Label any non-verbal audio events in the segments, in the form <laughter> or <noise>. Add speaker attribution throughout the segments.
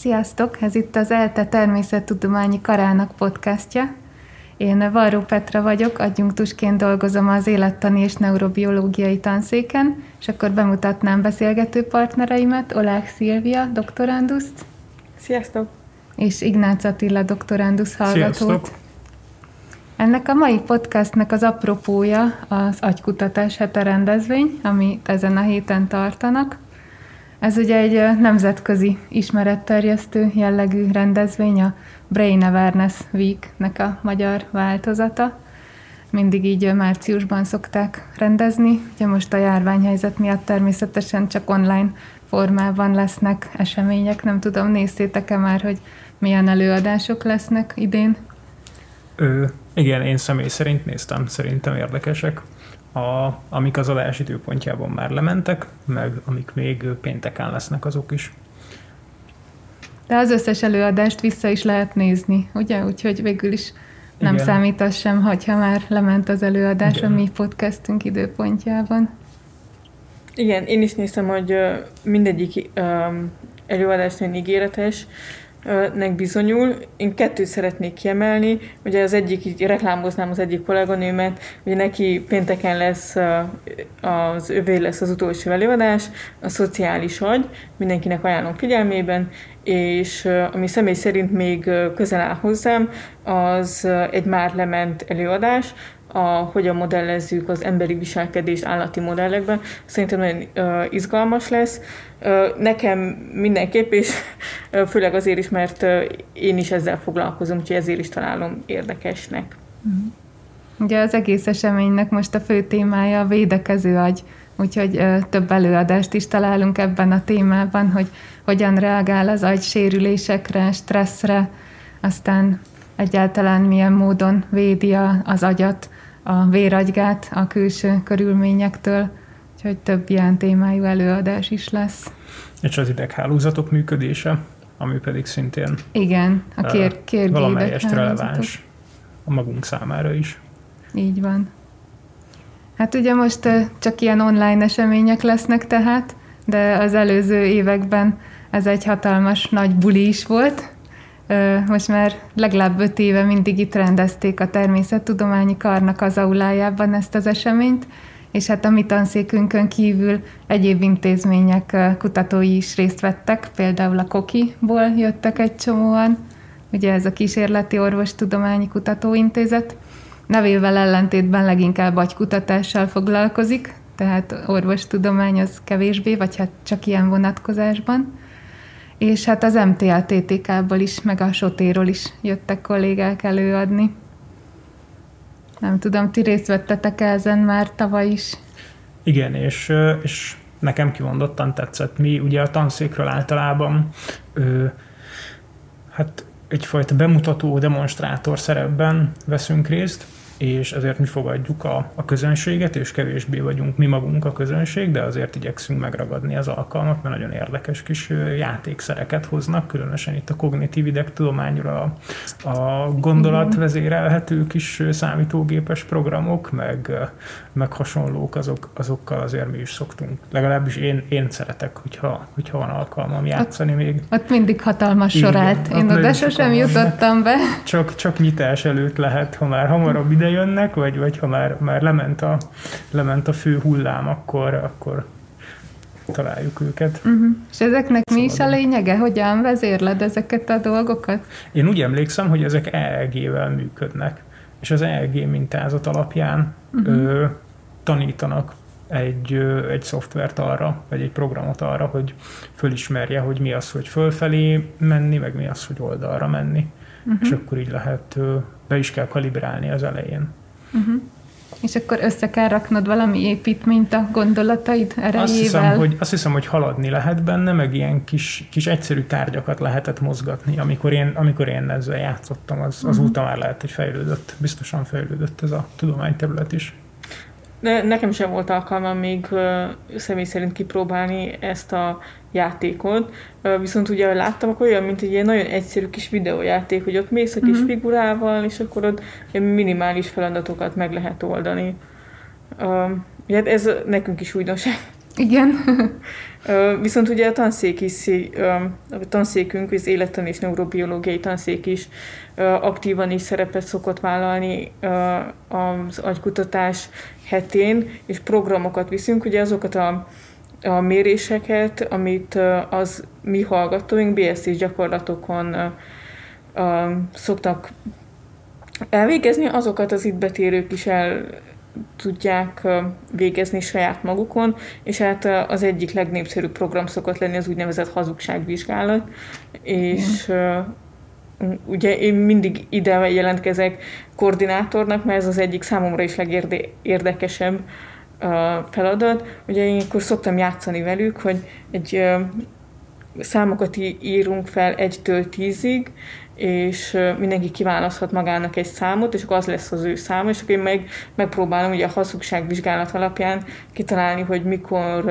Speaker 1: Sziasztok! Ez itt az ELTE Természettudományi Karának podcastja. Én Varró Petra vagyok, adjunktusként dolgozom az élettani és neurobiológiai tanszéken, és akkor bemutatnám beszélgető partnereimet, Olák Szilvia, doktoranduszt.
Speaker 2: Sziasztok!
Speaker 1: És Ignác Attila, doktorandusz hallgatót.
Speaker 3: Sziasztok!
Speaker 1: Ennek a mai podcastnek az apropója az agykutatás hete rendezvény, amit ezen a héten tartanak. Ez ugye egy nemzetközi ismeretterjesztő jellegű rendezvény, a Brain Awareness Week-nek a magyar változata. Mindig így márciusban szokták rendezni. Ugye most a járványhelyzet miatt természetesen csak online formában lesznek események. Nem tudom, néztétek-e már, hogy milyen előadások lesznek idén?
Speaker 3: Ö, igen, én személy szerint néztem, szerintem érdekesek. A, amik az adás időpontjában már lementek, meg amik még pénteken lesznek azok is.
Speaker 1: De az összes előadást vissza is lehet nézni, ugye? Úgyhogy végül is nem Igen. számít az sem, hogyha már lement az előadás Igen. a mi podcastünk időpontjában.
Speaker 2: Igen, én is néztem, hogy mindegyik előadás nagyon ígéretes, nek bizonyul. Én kettőt szeretnék kiemelni. Ugye az egyik, így reklámoznám az egyik kolléganőmet, ugye neki pénteken lesz, az övé lesz az utolsó előadás, a szociális agy, mindenkinek ajánlom figyelmében, és ami személy szerint még közel áll hozzám, az egy már lement előadás, a, hogyan modellezzük az emberi viselkedést állati modellekben. Szerintem nagyon uh, izgalmas lesz. Uh, nekem mindenképp, és uh, főleg azért is, mert uh, én is ezzel foglalkozom, úgyhogy ezért is találom érdekesnek.
Speaker 1: Mhm. Ugye az egész eseménynek most a fő témája a védekező agy, úgyhogy uh, több előadást is találunk ebben a témában, hogy hogyan reagál az agy sérülésekre, stresszre, aztán egyáltalán milyen módon védi az agyat a véragygát a külső körülményektől, úgyhogy több ilyen témájú előadás is lesz.
Speaker 3: És az ideghálózatok működése, ami pedig szintén
Speaker 1: Igen, a kér, kér
Speaker 3: valamelyest releváns a magunk számára is.
Speaker 1: Így van. Hát ugye most csak ilyen online események lesznek tehát, de az előző években ez egy hatalmas nagy buli is volt, most már legalább öt éve mindig itt rendezték a természettudományi karnak az aulájában ezt az eseményt, és hát a mi tanszékünkön kívül egyéb intézmények kutatói is részt vettek, például a Kokiból jöttek egy csomóan, ugye ez a Kísérleti Orvostudományi Kutatóintézet, nevével ellentétben leginkább agykutatással foglalkozik, tehát orvostudomány az kevésbé, vagy hát csak ilyen vonatkozásban és hát az MTLTTK-ból is, meg a Sotéról is jöttek kollégák előadni. Nem tudom, ti részt vettetek ezen már tavaly is?
Speaker 3: Igen, és, és nekem kimondottan tetszett. Mi ugye a tanszékről általában ö, hát egyfajta bemutató, demonstrátor szerepben veszünk részt, és ezért mi fogadjuk a, a közönséget, és kevésbé vagyunk mi magunk a közönség, de azért igyekszünk megragadni az alkalmat, mert nagyon érdekes kis játékszereket hoznak, különösen itt a kognitív idegtudományra a gondolatvezérelhető kis számítógépes programok, meg, meg hasonlók, azok, azokkal azért mi is szoktunk. Legalábbis én, én szeretek, hogyha, hogyha van alkalmam játszani
Speaker 1: ott,
Speaker 3: még.
Speaker 1: Ott mindig hatalmas sorát. Én oda sosem jutottam be.
Speaker 3: Csak, csak nyitás előtt lehet, ha már hamarabb ide jönnek, vagy, vagy ha már, már lement, a, lement a fő hullám, akkor, akkor találjuk őket.
Speaker 1: Uh-huh. És ezeknek Szabadon. mi is a lényege? Hogyan vezérled ezeket a dolgokat?
Speaker 3: Én úgy emlékszem, hogy ezek EEG-vel működnek, és az EEG mintázat alapján uh-huh. ö, tanítanak egy, ö, egy szoftvert arra, vagy egy programot arra, hogy fölismerje, hogy mi az, hogy fölfelé menni, meg mi az, hogy oldalra menni. Uh-huh. És akkor így lehet ö, be is kell kalibrálni az elején.
Speaker 1: Uh-huh. És akkor össze kell raknod valami építményt a gondolataid erejével?
Speaker 3: Azt hiszem, hogy, azt hiszem, hogy haladni lehet benne, meg ilyen kis, kis egyszerű tárgyakat lehetett mozgatni. Amikor én, amikor én ezzel játszottam, az, az uh-huh. már lehet, hogy fejlődött. Biztosan fejlődött ez a tudományterület is.
Speaker 2: De nekem sem volt alkalmam még személy szerint kipróbálni ezt a játékot, viszont ugye láttam, akkor olyan, mint egy ilyen nagyon egyszerű kis videójáték, hogy ott mész a kis uh-huh. figurával, és akkor ott minimális feladatokat meg lehet oldani. Uh, hát ez nekünk is újdonság.
Speaker 1: Igen. <laughs>
Speaker 2: Viszont ugye a tanszék is, a tanszékünk, az élettan és neurobiológiai tanszék is aktívan is szerepet szokott vállalni az agykutatás hetén, és programokat viszünk, ugye azokat a, a méréseket, amit az mi hallgatóink BSC gyakorlatokon szoktak elvégezni, azokat az itt betérők is el tudják végezni saját magukon, és hát az egyik legnépszerűbb program szokott lenni az úgynevezett hazugságvizsgálat, és mm. ugye én mindig ide jelentkezek koordinátornak, mert ez az egyik számomra is legérdekesebb feladat. Ugye én akkor szoktam játszani velük, hogy egy számokat írunk fel egytől tízig, és mindenki kiválaszthat magának egy számot, és akkor az lesz az ő száma, és akkor én meg, megpróbálom ugye a hazugságvizsgálat alapján kitalálni, hogy mikor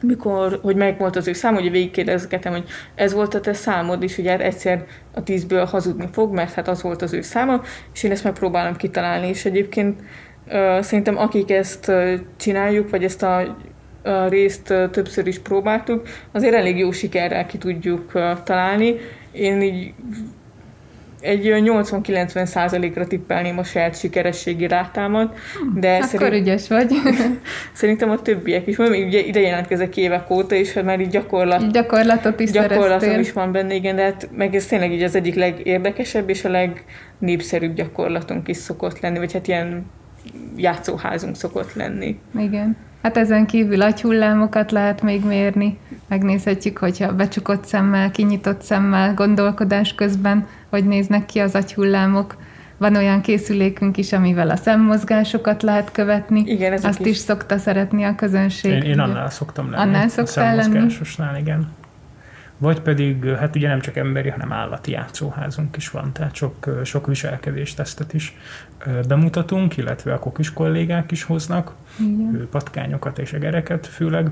Speaker 2: mikor, hogy meg volt az ő szám, hogy végigkérdezgetem, hogy ez volt a te számod, és ugye hát egyszer a tízből hazudni fog, mert hát az volt az ő száma, és én ezt megpróbálom kitalálni, és egyébként szerintem akik ezt csináljuk, vagy ezt a részt többször is próbáltuk, azért elég jó sikerrel ki tudjuk találni. Én így egy 80-90 százalékra tippelném a saját sikerességi rátámat, de
Speaker 1: Akkor szerint, ügyes vagy. <laughs>
Speaker 2: szerintem a többiek is. Mondom, ugye ide jelentkezek évek óta, és hát már így gyakorlat,
Speaker 1: gyakorlatot is
Speaker 2: gyakorlatom szereztél. is van benne, igen, de hát meg ez tényleg így az egyik legérdekesebb és a legnépszerűbb gyakorlatunk is szokott lenni, vagy hát ilyen játszóházunk szokott lenni.
Speaker 1: Igen. Hát ezen kívül agyhullámokat lehet még mérni. Megnézhetjük, hogyha becsukott szemmel, kinyitott szemmel, gondolkodás közben, hogy néznek ki az agyhullámok. Van olyan készülékünk is, amivel a szemmozgásokat lehet követni.
Speaker 2: Igen,
Speaker 1: Azt is. is szokta szeretni a közönség.
Speaker 3: Én, én annál szoktam lenni.
Speaker 1: Annál szoktál lenni?
Speaker 3: igen. Vagy pedig, hát ugye nem csak emberi, hanem állati játszóházunk is van, tehát sok, sok viselkedés tesztet is bemutatunk, illetve a kokis kollégák is hoznak, Igen. patkányokat és egereket főleg,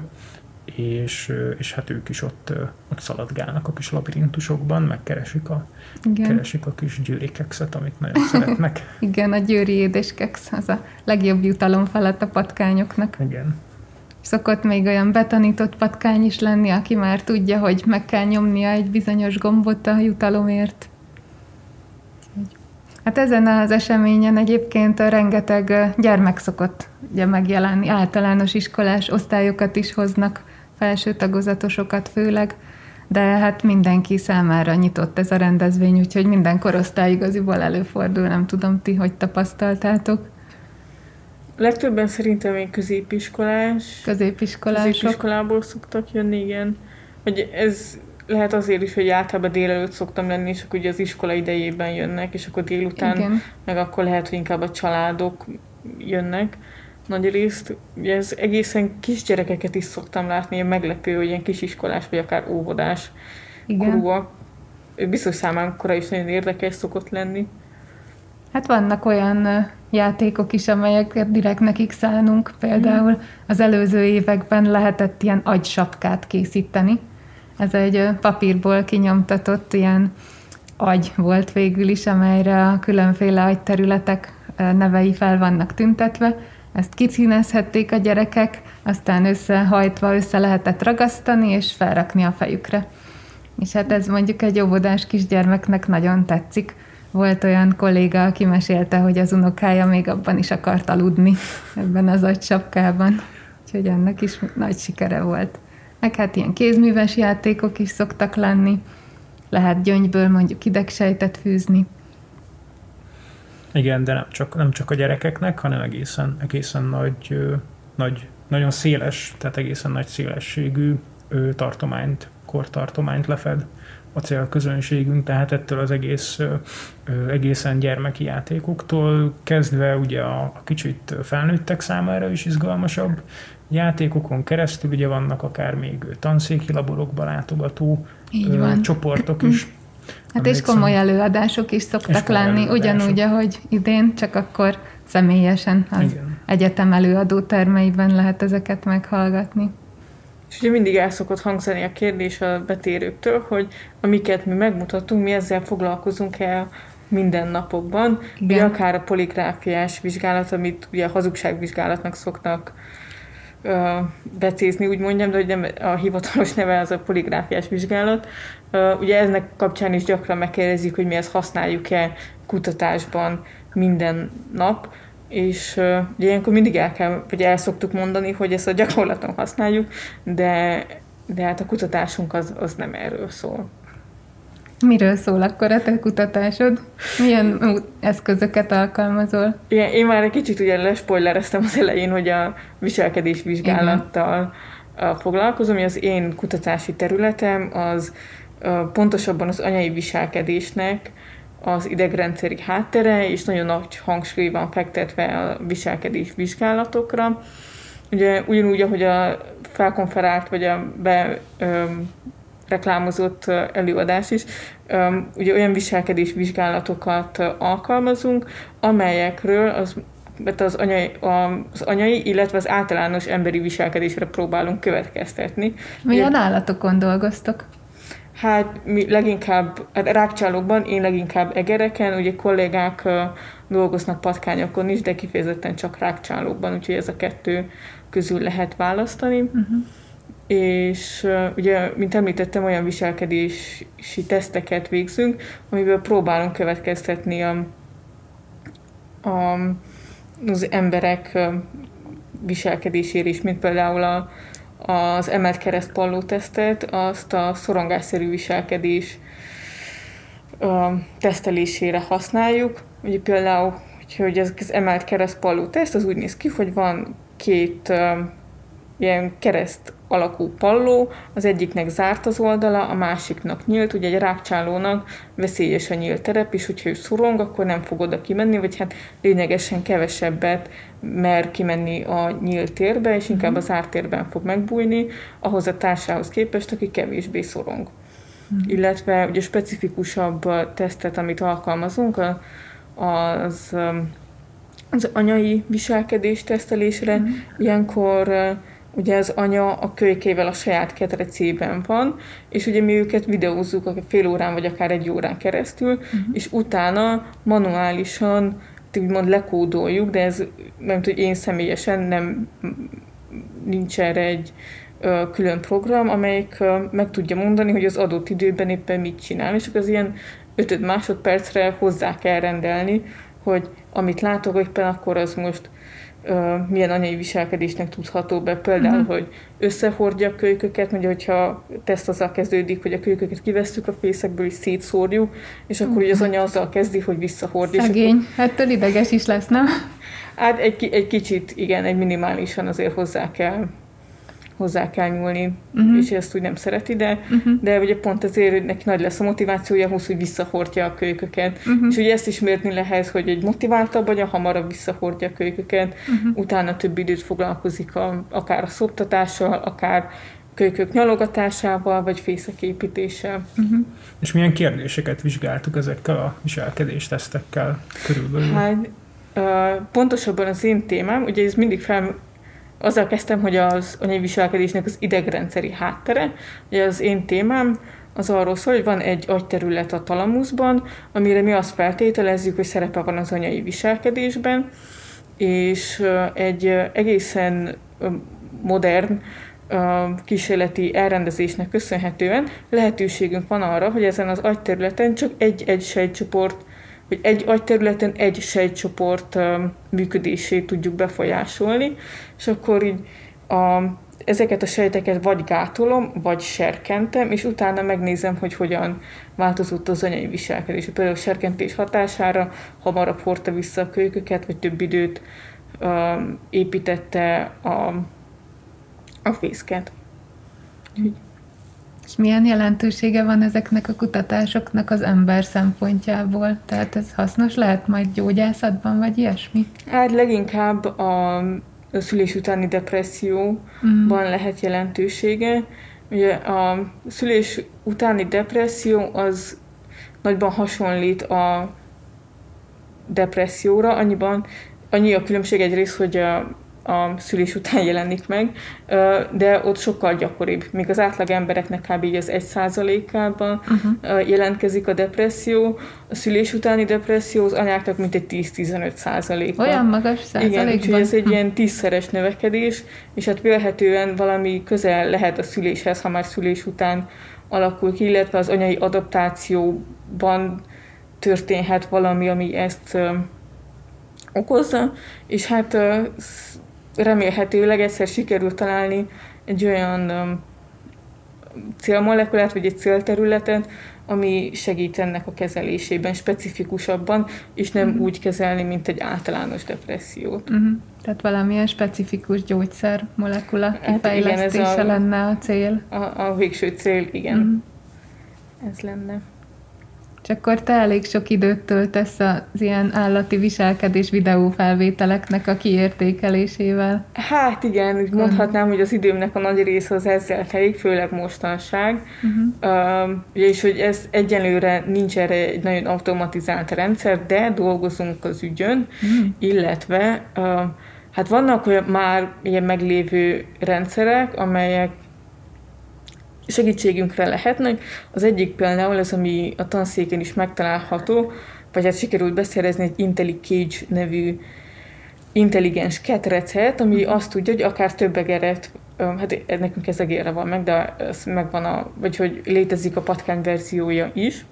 Speaker 3: és, és hát ők is ott, ott szaladgálnak a kis labirintusokban, megkeresik a, Igen. keresik a kis győri kekszet, amit nagyon szeretnek. <laughs>
Speaker 1: Igen, a győri édeskeksz az a legjobb jutalom felett a patkányoknak.
Speaker 3: Igen.
Speaker 1: Szokott még olyan betanított patkány is lenni, aki már tudja, hogy meg kell nyomnia egy bizonyos gombot a jutalomért. Hát ezen az eseményen egyébként rengeteg gyermek szokott ugye megjelenni, általános iskolás osztályokat is hoznak, felső tagozatosokat főleg, de hát mindenki számára nyitott ez a rendezvény, úgyhogy minden korosztály igaziból előfordul, nem tudom ti, hogy tapasztaltátok.
Speaker 2: Legtöbben szerintem még középiskolás.
Speaker 1: Középiskolások.
Speaker 2: Középiskolából szoktak jönni, igen. Hogy ez lehet azért is, hogy általában délelőtt szoktam lenni, és akkor ugye az iskola idejében jönnek, és akkor délután, igen. meg akkor lehet, hogy inkább a családok jönnek nagy részt. Ugye ez egészen kisgyerekeket is szoktam látni, ilyen meglepő, hogy ilyen kisiskolás, vagy akár óvodás Igen. korúak. Biztos számánkora is nagyon érdekes szokott lenni.
Speaker 1: Hát vannak olyan játékok is, amelyeket direkt nekik szánunk. Például az előző években lehetett ilyen agysapkát készíteni. Ez egy papírból kinyomtatott ilyen agy volt végül is, amelyre a különféle agyterületek nevei fel vannak tüntetve. Ezt kicínezhették a gyerekek, aztán összehajtva össze lehetett ragasztani és felrakni a fejükre. És hát ez mondjuk egy óvodás kisgyermeknek nagyon tetszik volt olyan kolléga, aki mesélte, hogy az unokája még abban is akart aludni, ebben az agysapkában. Úgyhogy ennek is nagy sikere volt. Meg hát ilyen kézműves játékok is szoktak lenni. Lehet gyöngyből mondjuk idegsejtet fűzni.
Speaker 3: Igen, de nem csak, nem csak a gyerekeknek, hanem egészen, egészen nagy, nagy, nagyon széles, tehát egészen nagy szélességű tartományt, kortartományt lefed a célközönségünk, tehát ettől az egész egészen gyermeki játékoktól kezdve ugye a, a kicsit felnőttek számára is izgalmasabb játékokon keresztül ugye vannak akár még tanszéki laborokba látogató ö, csoportok is.
Speaker 1: Hát és komoly előadások is szoktak lenni, előadások. ugyanúgy, ahogy idén, csak akkor személyesen az Igen. egyetem előadó termeiben lehet ezeket meghallgatni.
Speaker 2: És ugye mindig el szokott hangzani a kérdés a betérőktől, hogy amiket mi megmutatunk, mi ezzel foglalkozunk el mindennapokban. Ugye akár a poligráfiás vizsgálat, amit ugye a hazugságvizsgálatnak szoktak ö, becézni, úgy mondjam, de hogy nem a hivatalos neve az a poligráfiás vizsgálat. Ö, ugye eznek kapcsán is gyakran megkérdezik, hogy mi ezt használjuk-e kutatásban minden nap, és uh, ugye ilyenkor mindig el kell, vagy el szoktuk mondani, hogy ezt a gyakorlaton használjuk, de, de hát a kutatásunk az, az nem erről szól.
Speaker 1: Miről szól akkor a te kutatásod? Milyen eszközöket alkalmazol?
Speaker 2: Igen, én már egy kicsit ugye lespoilereztem az elején, hogy a viselkedés vizsgálattal Igen. foglalkozom, hogy az én kutatási területem az pontosabban az anyai viselkedésnek az idegrendszeri háttere, és nagyon nagy hangsúly van fektetve a viselkedés vizsgálatokra. Ugye ugyanúgy, ahogy a felkonferált, vagy a be öm, reklámozott előadás is, öm, ugye olyan viselkedés vizsgálatokat alkalmazunk, amelyekről az az anyai, az anyai, illetve az általános emberi viselkedésre próbálunk következtetni.
Speaker 1: Milyen állatokon dolgoztok?
Speaker 2: Hát mi leginkább, hát rákcsálókban, én leginkább egereken, ugye kollégák dolgoznak patkányokon is, de kifejezetten csak rákcsálókban, úgyhogy ez a kettő közül lehet választani. Uh-huh. És ugye, mint említettem, olyan viselkedési teszteket végzünk, amiből próbálunk következtetni a, a, az emberek viselkedésére is, mint például a az emelt keresztpalló tesztet, azt a szorongásszerű viselkedés ö, tesztelésére használjuk. Ugye például, hogy ez az emelt keresztpalló teszt, az úgy néz ki, hogy van két ilyen kereszt alakú palló, az egyiknek zárt az oldala, a másiknak nyílt, ugye egy rákcsálónak veszélyes a nyílt terep, és hogyha ő szorong, akkor nem fog oda kimenni, vagy hát lényegesen kevesebbet mer kimenni a nyílt térbe, és inkább a zárt térben fog megbújni, ahhoz a társához képest, aki kevésbé szorong. Mm. Illetve ugye specifikusabb tesztet, amit alkalmazunk, az az anyai viselkedés tesztelésre. Mm. Ilyenkor ugye az anya a kölykével a saját ketrecében van, és ugye mi őket videózzuk akár fél órán, vagy akár egy órán keresztül, uh-huh. és utána manuálisan úgymond lekódoljuk, de ez nem hogy én személyesen nem nincs erre egy ö, külön program, amelyik ö, meg tudja mondani, hogy az adott időben éppen mit csinál, és akkor az ilyen 5 másodpercre hozzá kell rendelni, hogy amit látok éppen, akkor az most milyen anyai viselkedésnek tudható be. Például, uh-huh. hogy összehordja a kölyköket, mondja, hogyha teszt azzal kezdődik, hogy a kölyköket kivesszük a fészekből és szétszórjuk, és akkor uh-huh. ugye az anya azzal kezdi, hogy visszahordja.
Speaker 1: Szegény, akkor... ettől ideges is lesz, nem?
Speaker 2: Hát egy, egy kicsit, igen, egy minimálisan azért hozzá kell hozzá kell nyúlni, uh-huh. és ezt úgy nem szereti, de, uh-huh. de ugye pont ezért neki nagy lesz a motivációja ahhoz, hogy visszahordja a kölyköket. Uh-huh. És ugye ezt is mérni lehet, hogy egy motiváltabb anya hamarabb visszahordja a kölyköket, uh-huh. utána több időt foglalkozik a, akár a szoptatással, akár kölykök nyalogatásával, vagy fészeképítéssel. Uh-huh.
Speaker 3: És milyen kérdéseket vizsgáltuk ezekkel a viselkedéstesztekkel körülbelül?
Speaker 2: Hát, pontosabban az én témám, ugye ez mindig fel, azzal kezdtem, hogy az anyai viselkedésnek az idegrendszeri háttere. Ugye az én témám az arról szól, hogy van egy agyterület a talamuszban, amire mi azt feltételezzük, hogy szerepe van az anyai viselkedésben, és egy egészen modern kísérleti elrendezésnek köszönhetően lehetőségünk van arra, hogy ezen az agyterületen csak egy-egy sejtcsoport hogy egy agyterületen egy sejtcsoport működését tudjuk befolyásolni, és akkor így a, ezeket a sejteket vagy gátolom, vagy serkentem, és utána megnézem, hogy hogyan változott az anyai viselkedés. Például a serkentés hatására hamarabb hordta vissza a kölyköket, vagy több időt építette a, a fészket.
Speaker 1: Úgyhogy és milyen jelentősége van ezeknek a kutatásoknak az ember szempontjából? Tehát ez hasznos lehet majd gyógyászatban, vagy ilyesmi?
Speaker 2: Hát leginkább a szülés utáni depresszióban uh-huh. lehet jelentősége. Ugye a szülés utáni depresszió az nagyban hasonlít a depresszióra, annyiban annyi a különbség egyrészt, hogy a, a szülés után jelenik meg, de ott sokkal gyakoribb. Míg az átlag embereknek kb. így az egy százalékában uh-huh. jelentkezik a depresszió, a szülés utáni depresszió az anyáknak mint egy 10-15 százaléka.
Speaker 1: Olyan magas százalékban?
Speaker 2: Igen, úgyhogy ez egy uh-huh. ilyen tízszeres növekedés, és hát vélhetően valami közel lehet a szüléshez, ha már szülés után alakul ki, illetve az anyai adaptációban történhet valami, ami ezt okozza, és hát remélhetőleg egyszer sikerül találni egy olyan célmolekulát, vagy egy célterületet, ami segít ennek a kezelésében specifikusabban, és nem uh-huh. úgy kezelni, mint egy általános depressziót.
Speaker 1: Uh-huh. Tehát valamilyen specifikus gyógyszer molekula kifejlesztése hát igen, ez a, lenne a cél.
Speaker 2: A, a végső cél, igen. Uh-huh. Ez lenne.
Speaker 1: És akkor te elég sok időt töltesz az ilyen állati viselkedés videófelvételeknek a kiértékelésével.
Speaker 2: Hát igen, úgy mondhatnám, hogy az időmnek a nagy része az ezzel telik, főleg mostanság. Uh-huh. Uh, és hogy ez egyenlőre nincs erre egy nagyon automatizált rendszer, de dolgozunk az ügyön, uh-huh. illetve uh, hát vannak olyan már ilyen meglévő rendszerek, amelyek segítségünkre lehetnek. Az egyik például az, ami a tanszéken is megtalálható, vagy hát sikerült beszerezni egy IntelliCage nevű intelligens ketrecet, ami azt tudja, hogy akár több egeret, hát nekünk ez egérre van meg, de ez megvan a, vagy hogy létezik a patkány verziója is,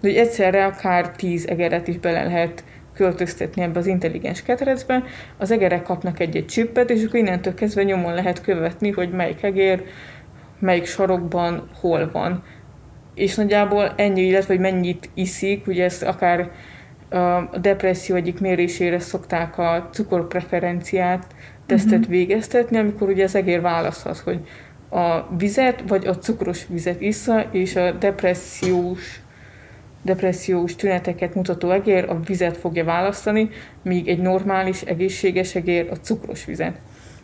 Speaker 2: de hogy egyszerre akár tíz egeret is bele lehet költöztetni ebbe az intelligens ketrecbe, az egerek kapnak egy-egy csippet, és akkor innentől kezdve nyomon lehet követni, hogy melyik egér melyik sarokban hol van. És nagyjából ennyi, illetve hogy mennyit iszik, ugye ezt akár a depresszió egyik mérésére szokták a cukorpreferenciát tesztet uh-huh. végeztetni, amikor ugye az egér választhat, hogy a vizet vagy a cukros vizet issza, és a depressziós depressziós tüneteket mutató egér a vizet fogja választani, míg egy normális, egészséges egér a cukros vizet.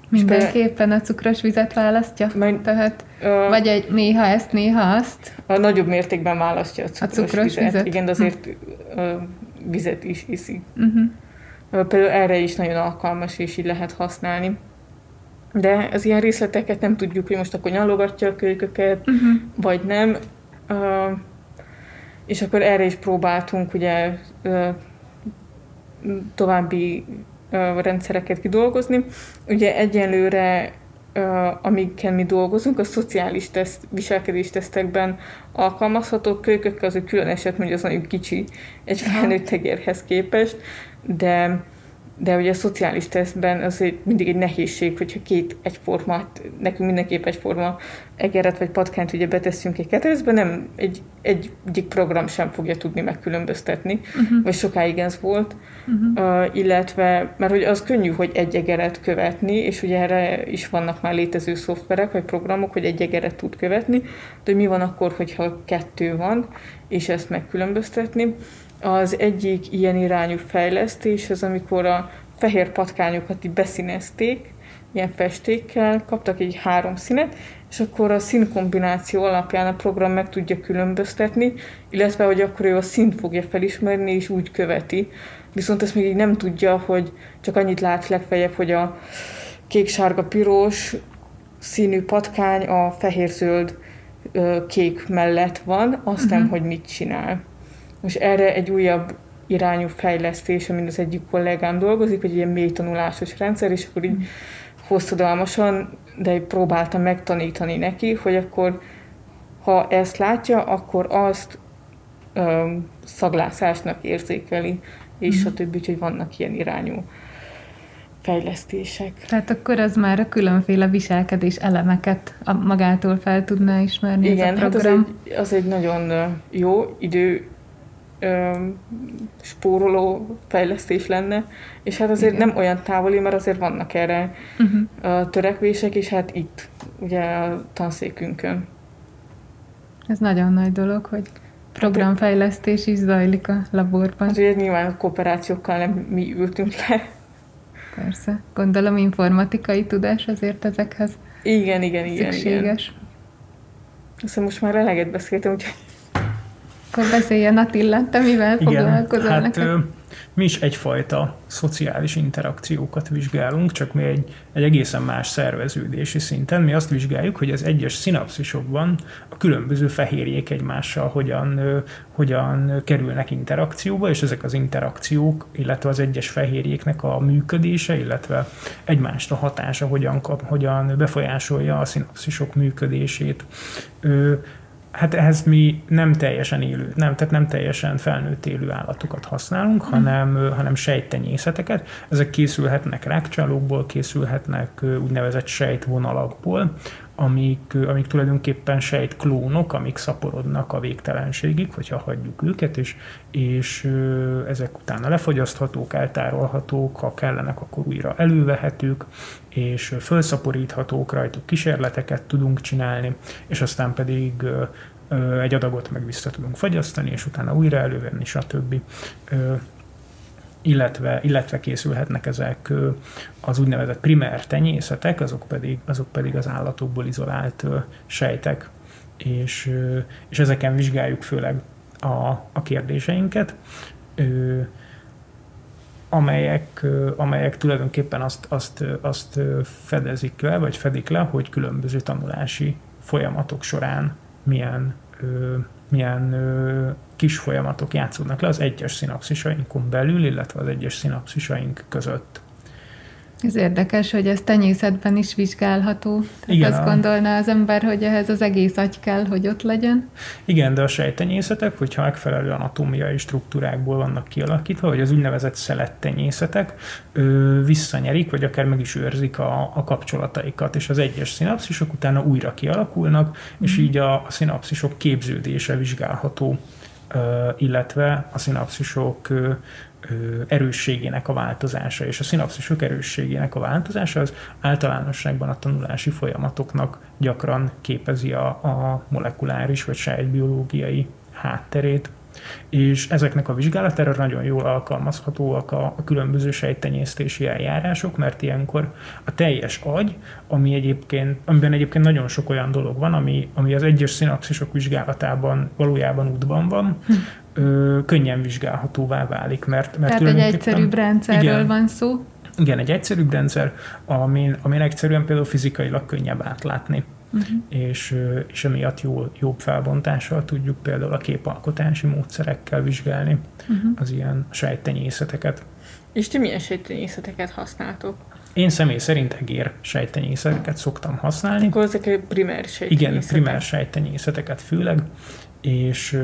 Speaker 1: Mindenképpen a cukros vizet választja? Majd, Tehát, uh, vagy egy néha ezt, néha azt?
Speaker 2: A nagyobb mértékben választja a cukros, a cukros vizet. vizet. Igen, de azért uh, vizet is iszik. Uh-huh. Uh, például erre is nagyon alkalmas, és így lehet használni. De az ilyen részleteket nem tudjuk, hogy most akkor nyalogatja a kölyköket, uh-huh. vagy nem. Uh, és akkor erre is próbáltunk ugye uh, további rendszereket kidolgozni. Ugye egyenlőre amikkel mi dolgozunk, a szociális teszt, viselkedés tesztekben alkalmazható kölykök, az egy külön eset, hogy az nagyon kicsi egy felnőtt tegérhez képest, de de ugye a szociális tesztben az egy, mindig egy nehézség, hogyha két egyforma, nekünk mindenképp egyforma egeret vagy patkányt ugye beteszünk egy ketrecbe, nem egy, egy, egyik program sem fogja tudni megkülönböztetni, uh-huh. vagy sokáig ez volt, uh-huh. uh, illetve, mert hogy az könnyű, hogy egy egeret követni, és ugye erre is vannak már létező szoftverek, vagy programok, hogy egy egeret tud követni, de hogy mi van akkor, hogyha kettő van, és ezt megkülönböztetni. Az egyik ilyen irányú fejlesztés az, amikor a fehér patkányokat így beszínezték, ilyen festékkel, kaptak egy három színet, és akkor a színkombináció alapján a program meg tudja különböztetni, illetve hogy akkor ő a színt fogja felismerni, és úgy követi. Viszont ezt még így nem tudja, hogy csak annyit lát legfeljebb, hogy a kék-sárga-piros színű patkány a fehér-zöld kék mellett van, azt nem, uh-huh. hogy mit csinál. Most erre egy újabb irányú fejlesztés, amin az egyik kollégám dolgozik, hogy ilyen mély tanulásos rendszer, és akkor így hosszadalmasan, de próbáltam megtanítani neki, hogy akkor ha ezt látja, akkor azt ö, szaglászásnak érzékeli, és mm. a többi, hogy vannak ilyen irányú fejlesztések.
Speaker 1: Tehát akkor az már a különféle viselkedés elemeket magától fel tudná ismerni
Speaker 2: Igen,
Speaker 1: ez a
Speaker 2: program. hát az egy, az egy nagyon jó idő spóroló fejlesztés lenne, és hát azért Igen. nem olyan távoli, mert azért vannak erre uh-huh. törekvések, és hát itt, ugye a tanszékünkön.
Speaker 1: Ez nagyon nagy dolog, hogy programfejlesztés is zajlik a laborban.
Speaker 2: Ugye nyilván a kooperációkkal nem mi ültünk le.
Speaker 1: Persze. Gondolom informatikai tudás azért ezekhez
Speaker 2: igen, igen, igen,
Speaker 1: szükséges.
Speaker 2: Igen. Aztán most már eleget beszéltem, úgyhogy
Speaker 1: akkor beszéljen Attila, te mivel Igen, foglalkozol
Speaker 3: hát, neked? mi is egyfajta szociális interakciókat vizsgálunk, csak mi egy, egy egészen más szerveződési szinten. Mi azt vizsgáljuk, hogy az egyes szinapszisokban a különböző fehérjék egymással hogyan, hogyan kerülnek interakcióba, és ezek az interakciók, illetve az egyes fehérjéknek a működése, illetve egymásra hatása hogyan, kap, hogyan befolyásolja a szinapszisok működését Hát ehhez mi nem teljesen élő, nem, tehát nem teljesen felnőtt élő állatokat használunk, hmm. hanem, hanem sejttenyészeteket. Ezek készülhetnek rákcsálókból, készülhetnek úgynevezett sejtvonalakból, amik, amik tulajdonképpen sejtklónok, amik szaporodnak a végtelenségig, hogyha hagyjuk őket, és, és ezek utána lefogyaszthatók, eltárolhatók, ha kellenek, akkor újra elővehetők, és felszaporíthatók, rajtuk kísérleteket tudunk csinálni, és aztán pedig egy adagot meg vissza tudunk fagyasztani, és utána újra elővenni, stb. Illetve, illetve készülhetnek ezek az úgynevezett primer tenyészetek, azok pedig, azok pedig az állatokból izolált sejtek, és, és ezeken vizsgáljuk főleg a, a kérdéseinket, amelyek, amelyek tulajdonképpen azt, azt, azt fedezik le, vagy fedik le, hogy különböző tanulási folyamatok során milyen, milyen kis folyamatok játszódnak le az egyes szinapszisainkon belül, illetve az egyes szinapszisaink között.
Speaker 1: Ez érdekes, hogy ez tenyészetben is vizsgálható. Tehát Igen, azt gondolná az ember, hogy ehhez az egész agy kell, hogy ott legyen.
Speaker 3: Igen, de a sejtenyészetek, hogyha megfelelő anatómiai struktúrákból vannak kialakítva, vagy az úgynevezett szelettenyészetek, ö, visszanyerik, vagy akár meg is őrzik a, a kapcsolataikat, és az egyes szinapszisok utána újra kialakulnak, mm. és így a, a szinapszisok képződése vizsgálható illetve a szinapszisok erősségének a változása, és a szinapszisok erősségének a változása az általánosságban a tanulási folyamatoknak gyakran képezi a, a molekuláris vagy sejtbiológiai hátterét és ezeknek a vizsgálatára nagyon jól alkalmazhatóak a, a különböző sejtenyésztési eljárások, mert ilyenkor a teljes agy, ami egyébként, amiben egyébként nagyon sok olyan dolog van, ami, ami az egyes szinapszisok vizsgálatában valójában útban van, hm. ö, könnyen vizsgálhatóvá válik, mert, mert
Speaker 1: Tehát egy egyszerűbb rendszerről igen, van szó.
Speaker 3: Igen, egy egyszerűbb rendszer, amin, amin egyszerűen például fizikailag könnyebb átlátni uh-huh. és, és emiatt jó, jobb felbontással tudjuk például a képalkotási módszerekkel vizsgálni uh-huh. az ilyen sejtenyészeteket.
Speaker 2: És ti milyen sejtenyészeteket használtok?
Speaker 3: Én személy szerint egér sejtenyészeteket szoktam használni.
Speaker 2: Akkor ezek primer sejtenyészetek.
Speaker 3: Igen, primer sejtenyészeteket főleg, és,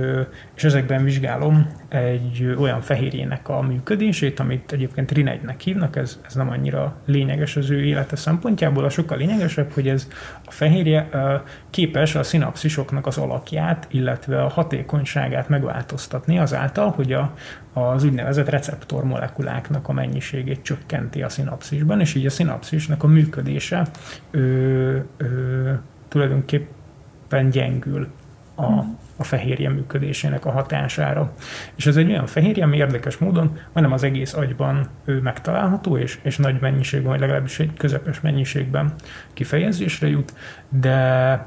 Speaker 3: és ezekben vizsgálom egy olyan fehérjének a működését, amit egyébként rinegynek hívnak, ez, ez nem annyira lényeges az ő élete szempontjából, a sokkal lényegesebb, hogy ez a fehérje képes a szinapszisoknak az alakját, illetve a hatékonyságát megváltoztatni azáltal, hogy a, az úgynevezett receptor molekuláknak a mennyiségét csökkenti a szinapszisban, és így a szinapszisnak a működése ö, ö, tulajdonképpen gyengül a, hmm a fehérje működésének a hatására. És ez egy olyan fehérje, ami érdekes módon majdnem az egész agyban ő megtalálható, és, és nagy mennyiségben, vagy legalábbis egy közepes mennyiségben kifejezésre jut, de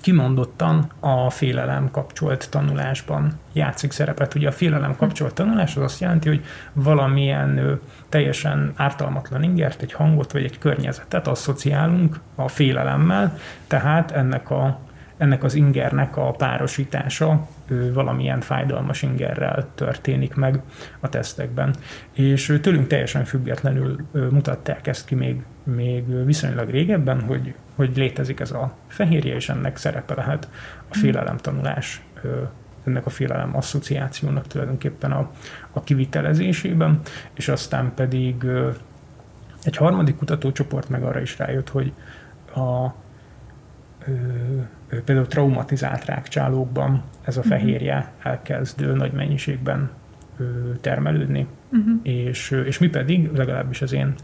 Speaker 3: kimondottan a félelem kapcsolt tanulásban játszik szerepet. Ugye a félelem kapcsolt tanulás az azt jelenti, hogy valamilyen ö, teljesen ártalmatlan ingert, egy hangot vagy egy környezetet asszociálunk a félelemmel, tehát ennek a ennek az ingernek a párosítása valamilyen fájdalmas ingerrel történik meg a tesztekben. És tőlünk teljesen függetlenül mutatták ezt ki még, még viszonylag régebben, hogy, hogy létezik ez a fehérje, és ennek szerepe lehet a félelemtanulás ennek a félelem asszociációnak tulajdonképpen a, a kivitelezésében, és aztán pedig egy harmadik kutatócsoport meg arra is rájött, hogy a például traumatizált rákcsálókban ez a mhm. fehérje elkezd nagy mennyiségben termelődni, uh-huh. és, és mi pedig, legalábbis az én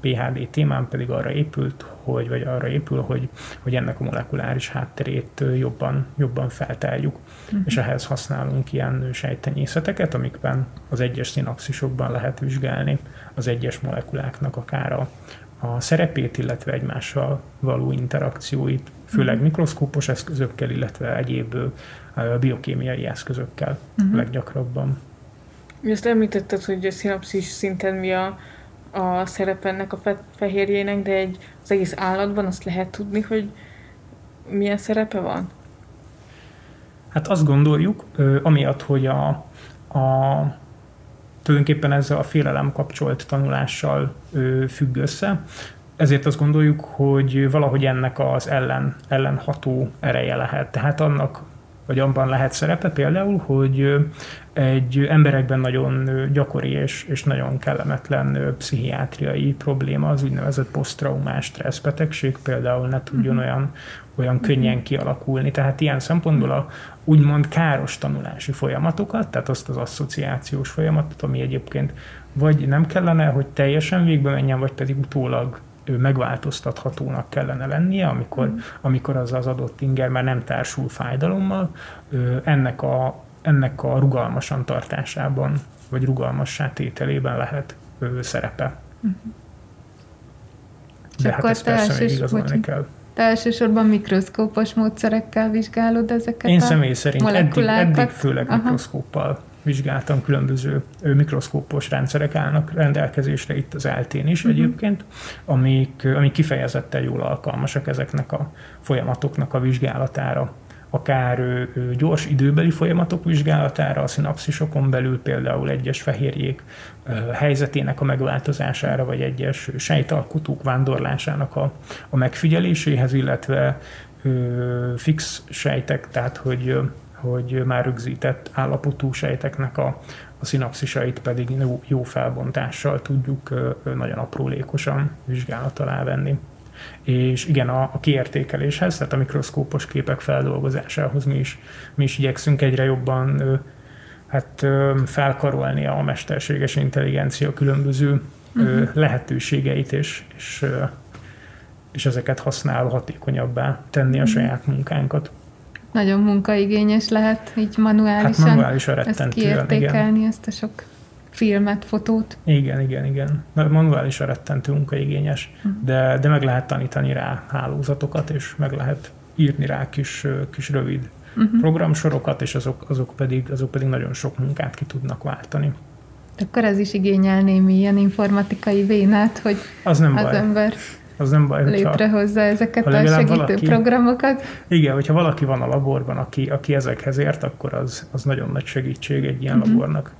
Speaker 3: PHD témám pedig arra épült, hogy, vagy arra épül, hogy, hogy ennek a molekuláris hátterét jobban, jobban feltárjuk, uh-huh. és ehhez használunk ilyen sejtenyészeteket, amikben az egyes szinapszisokban lehet vizsgálni az egyes molekuláknak akár a, a szerepét, illetve egymással való interakcióit, főleg mhm. mikroszkópos eszközökkel, illetve egyéb biokémiai eszközökkel uh-huh. leggyakrabban.
Speaker 2: Ezt említetted, hogy a szinapszis szinten mi a, a szerep ennek a fe- fehérjének, de egy, az egész állatban azt lehet tudni, hogy milyen szerepe van?
Speaker 3: Hát azt gondoljuk, amiatt, hogy a, a tulajdonképpen ezzel a félelem kapcsolt tanulással függ össze, ezért azt gondoljuk, hogy valahogy ennek az ellen, ellenható ereje lehet. Tehát annak vagy abban lehet szerepe például, hogy egy emberekben nagyon gyakori és, és nagyon kellemetlen pszichiátriai probléma, az úgynevezett posztraumás stresszbetegség például ne tudjon uh-huh. olyan, olyan könnyen kialakulni. Tehát ilyen szempontból a úgymond káros tanulási folyamatokat, tehát azt az asszociációs folyamatot, ami egyébként vagy nem kellene, hogy teljesen végbe menjen, vagy pedig utólag megváltoztathatónak kellene lennie, amikor, mm. amikor az az adott inger már nem társul fájdalommal, ennek a, ennek a rugalmasan tartásában, vagy rugalmassá tételében lehet szerepe. Mm. De hát ezt persze még igazolni kell.
Speaker 1: Te elsősorban mikroszkópos módszerekkel vizsgálod ezeket
Speaker 3: Én személy szerint eddig, eddig főleg Aha. mikroszkóppal vizsgáltam, különböző mikroszkópos rendszerek állnak rendelkezésre itt az eltén is uh-huh. egyébként, amik, amik kifejezetten jól alkalmasak ezeknek a folyamatoknak a vizsgálatára akár gyors időbeli folyamatok vizsgálatára, a szinapszisokon belül például egyes fehérjék helyzetének a megváltozására, vagy egyes sejtalkotók vándorlásának a, a megfigyeléséhez, illetve fix sejtek, tehát hogy hogy már rögzített állapotú sejteknek a, a szinapszisait pedig jó, jó felbontással tudjuk nagyon aprólékosan vizsgálat alá venni. És igen, a, a kiértékeléshez, tehát a mikroszkópos képek feldolgozásához mi is, mi is igyekszünk egyre jobban hát, felkarolni a mesterséges intelligencia különböző uh-huh. lehetőségeit, és, és, és ezeket használva hatékonyabbá tenni uh-huh. a mhm. saját munkánkat
Speaker 1: nagyon munkaigényes lehet így manuálisan, hát manuálisan ezt kiértékelni, igen. ezt a sok filmet, fotót.
Speaker 3: Igen, igen, igen. Manuálisan rettentő munkaigényes, uh-huh. de, de meg lehet tanítani rá hálózatokat, és meg lehet írni rá kis, kis rövid uh-huh. programsorokat, és azok, azok, pedig, azok pedig nagyon sok munkát ki tudnak váltani.
Speaker 1: Akkor ez is igényel némi ilyen informatikai vénát, hogy az, nem az baj. ember
Speaker 3: az nem baj,
Speaker 1: hogyha... Létrehozza ezeket a segítő valaki, programokat.
Speaker 3: Igen, hogyha valaki van a laborban, aki, aki ezekhez ért, akkor az, az nagyon nagy segítség egy ilyen uh-huh. labornak.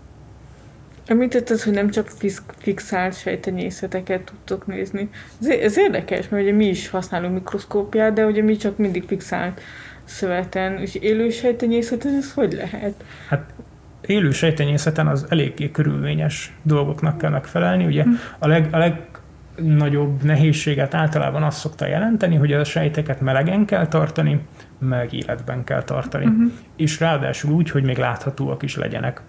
Speaker 2: Említetted, hogy nem csak fixált sejtenyészeteket tudtok nézni. Ez, ez érdekes, mert ugye mi is használunk mikroszkópiát, de ugye mi csak mindig fixált szöveten, és élő sejtenyészeten ez hogy lehet?
Speaker 3: Hát élő sejtenyészeten az eléggé körülményes dolgoknak kell megfelelni. Ugye hm. a, leg, a leg, nagyobb nehézséget általában azt szokta jelenteni, hogy a sejteket melegen kell tartani, meg életben kell tartani. Uh-huh. És ráadásul úgy, hogy még láthatóak is legyenek.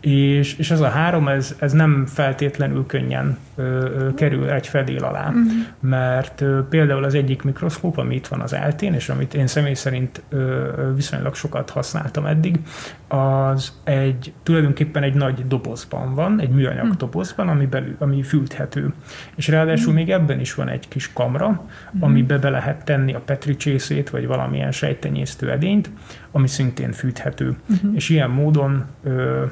Speaker 3: És, és ez a három, ez, ez nem feltétlenül könnyen ö, ö, kerül egy fedél alá, uh-huh. mert ö, például az egyik mikroszkóp, ami itt van az eltén, és amit én személy szerint ö, viszonylag sokat használtam eddig, az egy tulajdonképpen egy nagy dobozban van, egy műanyag uh-huh. dobozban, ami, belül, ami fülthető. És ráadásul uh-huh. még ebben is van egy kis kamra, uh-huh. amibe be lehet tenni a petricsészét, vagy valamilyen sejtenyésztő edényt, ami szintén fűthető. Uh-huh. És ilyen módon ö,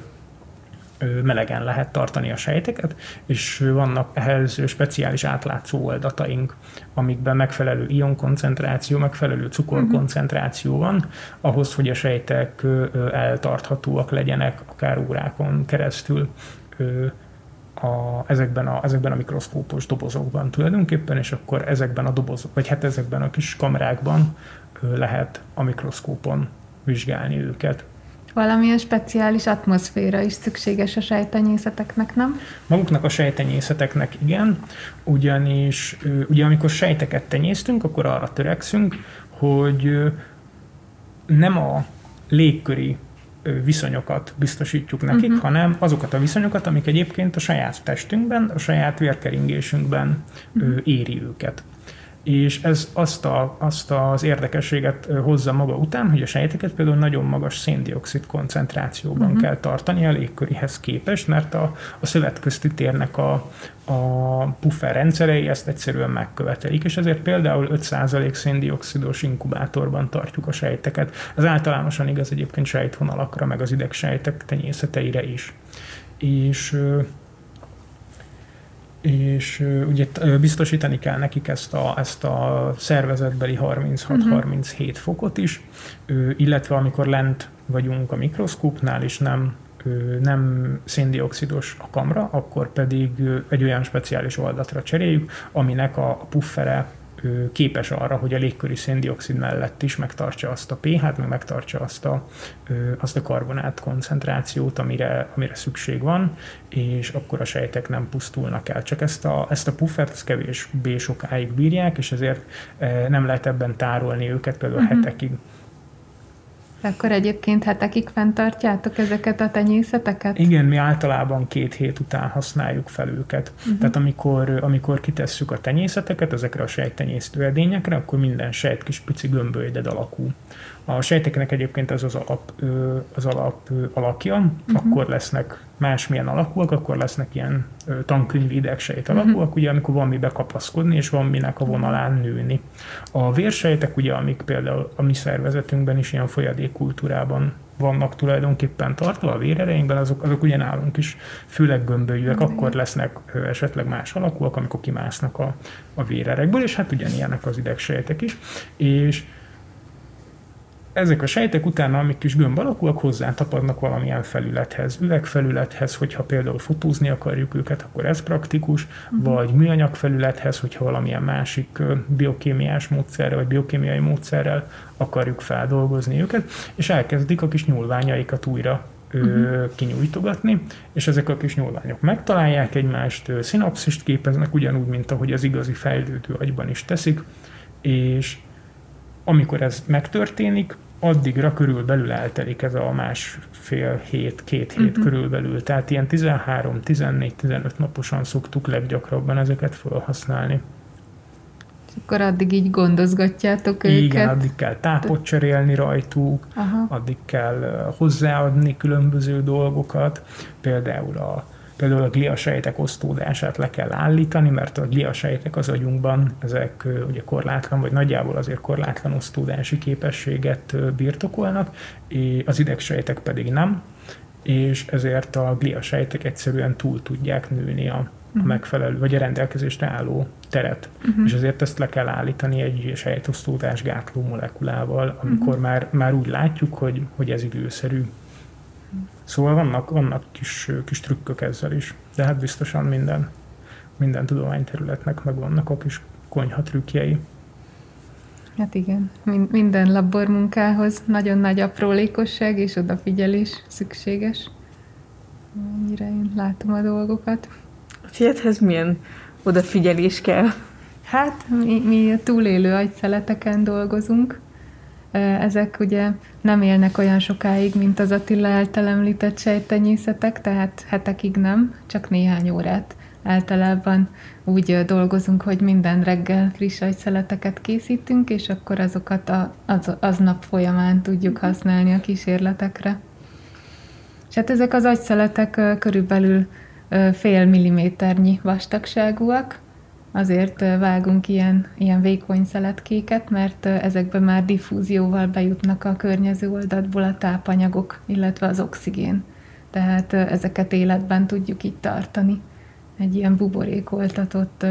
Speaker 3: melegen lehet tartani a sejteket, és vannak ehhez speciális átlátszó oldataink, amikben megfelelő ionkoncentráció, megfelelő cukorkoncentráció van, ahhoz, hogy a sejtek eltarthatóak legyenek akár órákon keresztül a, ezekben, a, ezekben a mikroszkópos dobozokban tulajdonképpen, és akkor ezekben a dobozok, vagy hát ezekben a kis kamerákban lehet a mikroszkópon vizsgálni őket.
Speaker 1: Valamilyen speciális atmoszféra is szükséges a sejtenyészeteknek, nem?
Speaker 3: Maguknak a sejtenyészeteknek igen, ugyanis ugye amikor sejteket tenyésztünk, akkor arra törekszünk, hogy nem a légköri viszonyokat biztosítjuk nekik, uh-huh. hanem azokat a viszonyokat, amik egyébként a saját testünkben, a saját vérkeringésünkben uh-huh. éri őket és ez azt, a, azt az érdekességet hozza maga után, hogy a sejteket például nagyon magas széndiokszid koncentrációban uh-huh. kell tartani a légkörihez képest, mert a, a szövetközti térnek a, a puffer rendszerei ezt egyszerűen megkövetelik, és ezért például 5% széndiokszidos inkubátorban tartjuk a sejteket. Ez általánosan igaz egyébként sejtvonalakra, meg az idegsejtek tenyészeteire is és és ugye biztosítani kell nekik ezt a, ezt a szervezetbeli 36-37 uh-huh. fokot is, illetve amikor lent vagyunk a mikroszkópnál, és nem nem széndiokszidos a kamra, akkor pedig egy olyan speciális oldatra cseréljük, aminek a puffere képes arra, hogy a légköri széndiokszid mellett is megtartsa azt a pH-t, meg megtartsa azt a, azt a karbonát koncentrációt, amire, amire szükség van, és akkor a sejtek nem pusztulnak el. Csak ezt a, ezt a puffert ezt kevésbé sokáig bírják, és ezért nem lehet ebben tárolni őket például uh-huh. hetekig.
Speaker 1: Akkor egyébként hetekig fenntartjátok ezeket a tenyészeteket?
Speaker 3: Igen, mi általában két hét után használjuk fel őket. Uh-huh. Tehát amikor, amikor kitesszük a tenyészeteket ezekre a sejtenyésztő edényekre, akkor minden sejt kis pici gömbölyded alakú. A sejteknek egyébként ez az alap, az alap alakja, uh-huh. akkor lesznek másmilyen alakúak, akkor lesznek ilyen tankönyvi idegsejt alakúak, uh-huh. ugye, amikor van mi bekapaszkodni, és van minek a vonalán nőni. A vérsejtek, ugye, amik például a mi szervezetünkben is ilyen folyadékkultúrában vannak tulajdonképpen tartva a vérereinkben, azok, azok ugye nálunk is főleg gömbölyűek, uh-huh. akkor lesznek esetleg más alakúak, amikor kimásznak a, a vérerekből, és hát ugyanilyenek az idegsejtek is. És ezek a sejtek utána, amik kis gömb alakúak, hozzá tapadnak valamilyen felülethez, üvegfelülethez, hogyha például fotózni akarjuk őket, akkor ez praktikus, uh-huh. vagy műanyag felülethez, hogyha valamilyen másik biokémiás módszerrel, vagy biokémiai módszerrel akarjuk feldolgozni őket, és elkezdik a kis nyúlványaikat újra uh-huh. kinyújtogatni, és ezek a kis nyúlványok megtalálják egymást, szinapszist képeznek, ugyanúgy, mint ahogy az igazi fejlődő agyban is teszik, és amikor ez megtörténik, addigra körülbelül eltelik ez a másfél hét, két hét uh-huh. körülbelül. Tehát ilyen 13, 14, 15 naposan szoktuk leggyakrabban ezeket felhasználni.
Speaker 1: És akkor addig így gondozgatjátok
Speaker 3: őket? Igen, addig kell tápot cserélni rajtuk, Aha. addig kell hozzáadni különböző dolgokat, például a Például a gliasejtek osztódását le kell állítani, mert a gliasejtek az agyunkban ezek ugye korlátlan, vagy nagyjából azért korlátlan osztódási képességet birtokolnak, az idegsejtek pedig nem, és ezért a gliasejtek egyszerűen túl tudják nőni a, a mhm. megfelelő, vagy a rendelkezésre álló teret. Uh-huh. És ezért ezt le kell állítani egy sejtosztódás gátló molekulával, amikor uh-huh. már, már úgy látjuk, hogy, hogy ez időszerű. Szóval vannak, vannak kis, kis trükkök ezzel is, de hát biztosan minden, minden tudományterületnek meg vannak a kis konyha trükkjei.
Speaker 1: Hát igen, minden labormunkához nagyon nagy aprólékosság és odafigyelés szükséges. Mennyire én látom a dolgokat.
Speaker 2: A fiathez milyen odafigyelés kell?
Speaker 1: Hát mi, mi a túlélő agyszeleteken dolgozunk, ezek ugye nem élnek olyan sokáig, mint az Attila által említett sejtenyészetek, tehát hetekig nem, csak néhány órát. Általában úgy dolgozunk, hogy minden reggel friss agyszeleteket készítünk, és akkor azokat a, az, aznap folyamán tudjuk használni a kísérletekre. És hát ezek az agyszeletek körülbelül fél milliméternyi vastagságúak, azért vágunk ilyen, ilyen vékony szeletkéket, mert ezekbe már diffúzióval bejutnak a környező oldatból a tápanyagok, illetve az oxigén. Tehát ezeket életben tudjuk itt tartani egy ilyen buborékoltatott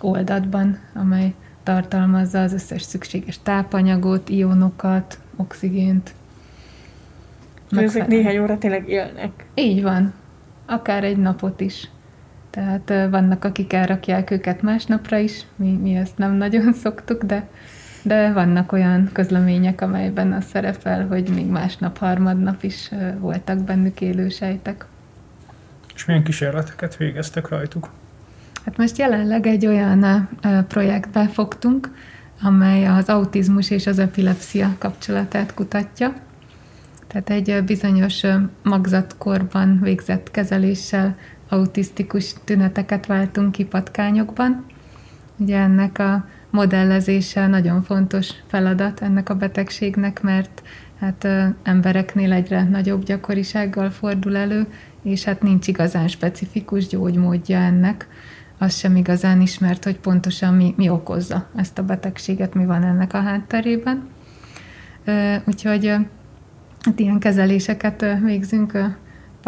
Speaker 1: oldatban, amely tartalmazza az összes szükséges tápanyagot, ionokat, oxigént.
Speaker 2: Ezek néhány óra tényleg élnek.
Speaker 1: Így van. Akár egy napot is. Tehát vannak, akik elrakják őket másnapra is, mi, mi ezt nem nagyon <laughs> szoktuk, de, de vannak olyan közlemények, amelyben az szerepel, hogy még másnap, harmadnap is voltak bennük élő sejtek.
Speaker 3: És milyen kísérleteket végeztek rajtuk?
Speaker 1: Hát most jelenleg egy olyan projektbe fogtunk, amely az autizmus és az epilepsia kapcsolatát kutatja. Tehát egy bizonyos magzatkorban végzett kezeléssel autisztikus tüneteket váltunk ki patkányokban. Ugye ennek a modellezése nagyon fontos feladat ennek a betegségnek, mert hát ö, embereknél egyre nagyobb gyakorisággal fordul elő, és hát nincs igazán specifikus gyógymódja ennek. Az sem igazán ismert, hogy pontosan mi, mi okozza ezt a betegséget, mi van ennek a hátterében. Ö, úgyhogy ö, hát ilyen kezeléseket végzünk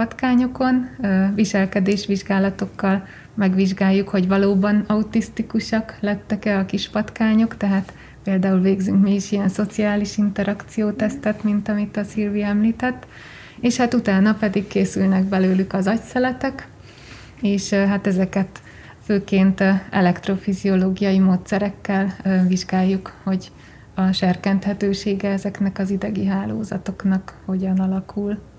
Speaker 1: patkányokon, viselkedésvizsgálatokkal megvizsgáljuk, hogy valóban autisztikusak lettek-e a kis patkányok, tehát például végzünk mi is ilyen szociális interakciótesztet, mint amit a Szilvi említett, és hát utána pedig készülnek belőlük az agyszeletek, és hát ezeket főként elektrofiziológiai módszerekkel vizsgáljuk, hogy a serkenthetősége ezeknek az idegi hálózatoknak hogyan alakul.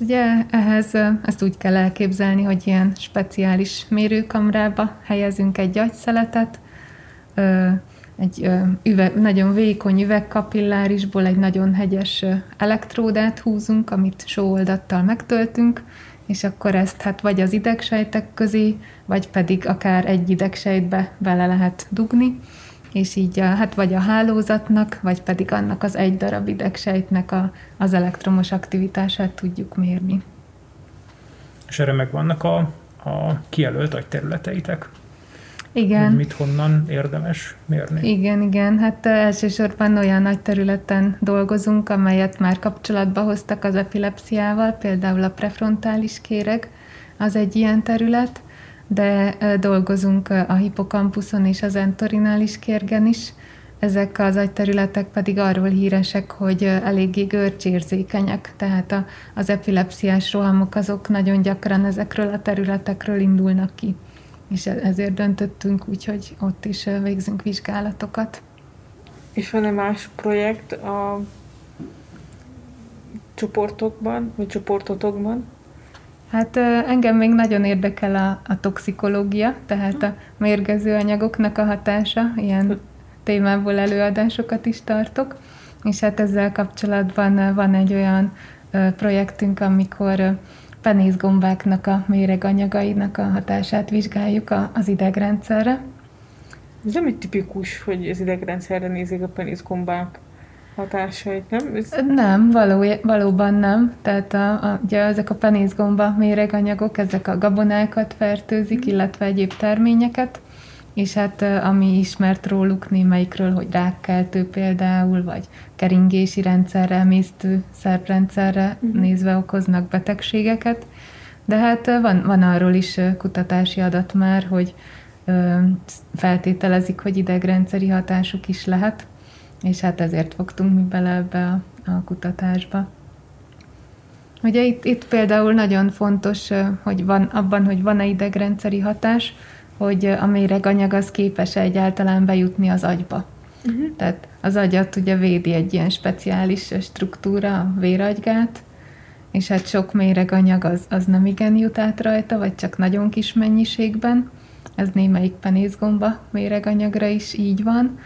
Speaker 1: Ugye ehhez ezt úgy kell elképzelni, hogy ilyen speciális mérőkamrába helyezünk egy agyszeletet, egy üveg, nagyon vékony üvegkapillárisból egy nagyon hegyes elektródát húzunk, amit sóoldattal megtöltünk, és akkor ezt hát vagy az idegsejtek közé, vagy pedig akár egy idegsejtbe bele lehet dugni, és így a, hát vagy a hálózatnak, vagy pedig annak az egy darab idegsejtnek a, az elektromos aktivitását tudjuk mérni.
Speaker 3: És erre meg vannak a, a kijelölt agyterületeitek?
Speaker 1: Igen. Hogy
Speaker 3: mit honnan érdemes mérni?
Speaker 1: Igen, igen. Hát elsősorban olyan nagy területen dolgozunk, amelyet már kapcsolatba hoztak az epilepsziával, például a prefrontális kéreg, az egy ilyen terület, de dolgozunk a hipokampuszon és az entorinális kérgen is. Ezek az agyterületek pedig arról híresek, hogy eléggé görcsérzékenyek, tehát a, az epilepsziás rohamok azok nagyon gyakran ezekről a területekről indulnak ki. És e, ezért döntöttünk úgy, hogy ott is végzünk vizsgálatokat.
Speaker 2: És van-e más projekt a csoportokban, vagy csoportotokban?
Speaker 1: Hát engem még nagyon érdekel a, a toxikológia, tehát a mérgező anyagoknak a hatása, ilyen témából előadásokat is tartok, és hát ezzel kapcsolatban van egy olyan projektünk, amikor penészgombáknak a méreganyagainak a hatását vizsgáljuk az idegrendszerre.
Speaker 2: Ez nem egy tipikus, hogy az idegrendszerre nézik a penészgombák hatásait, nem? Ez...
Speaker 1: Nem, való, valóban nem. Tehát a, a, ugye ezek a penészgomba méreganyagok, ezek a gabonákat fertőzik, mm. illetve egyéb terményeket, és hát ami ismert róluk némelyikről, hogy rákkeltő például, vagy keringési rendszerre, emésztő szervrendszerre mm. nézve okoznak betegségeket. De hát van, van arról is kutatási adat már, hogy feltételezik, hogy idegrendszeri hatásuk is lehet és hát ezért fogtunk mi bele ebbe a, a kutatásba. Ugye itt, itt például nagyon fontos, hogy van abban, hogy van-e idegrendszeri hatás, hogy a méreganyag az képes egyáltalán bejutni az agyba. Uh-huh. Tehát az agyat ugye védi egy ilyen speciális struktúra, a véragygát, és hát sok méreganyag az, az nem igen jut át rajta, vagy csak nagyon kis mennyiségben. Ez némelyik penészgomba méreganyagra is így van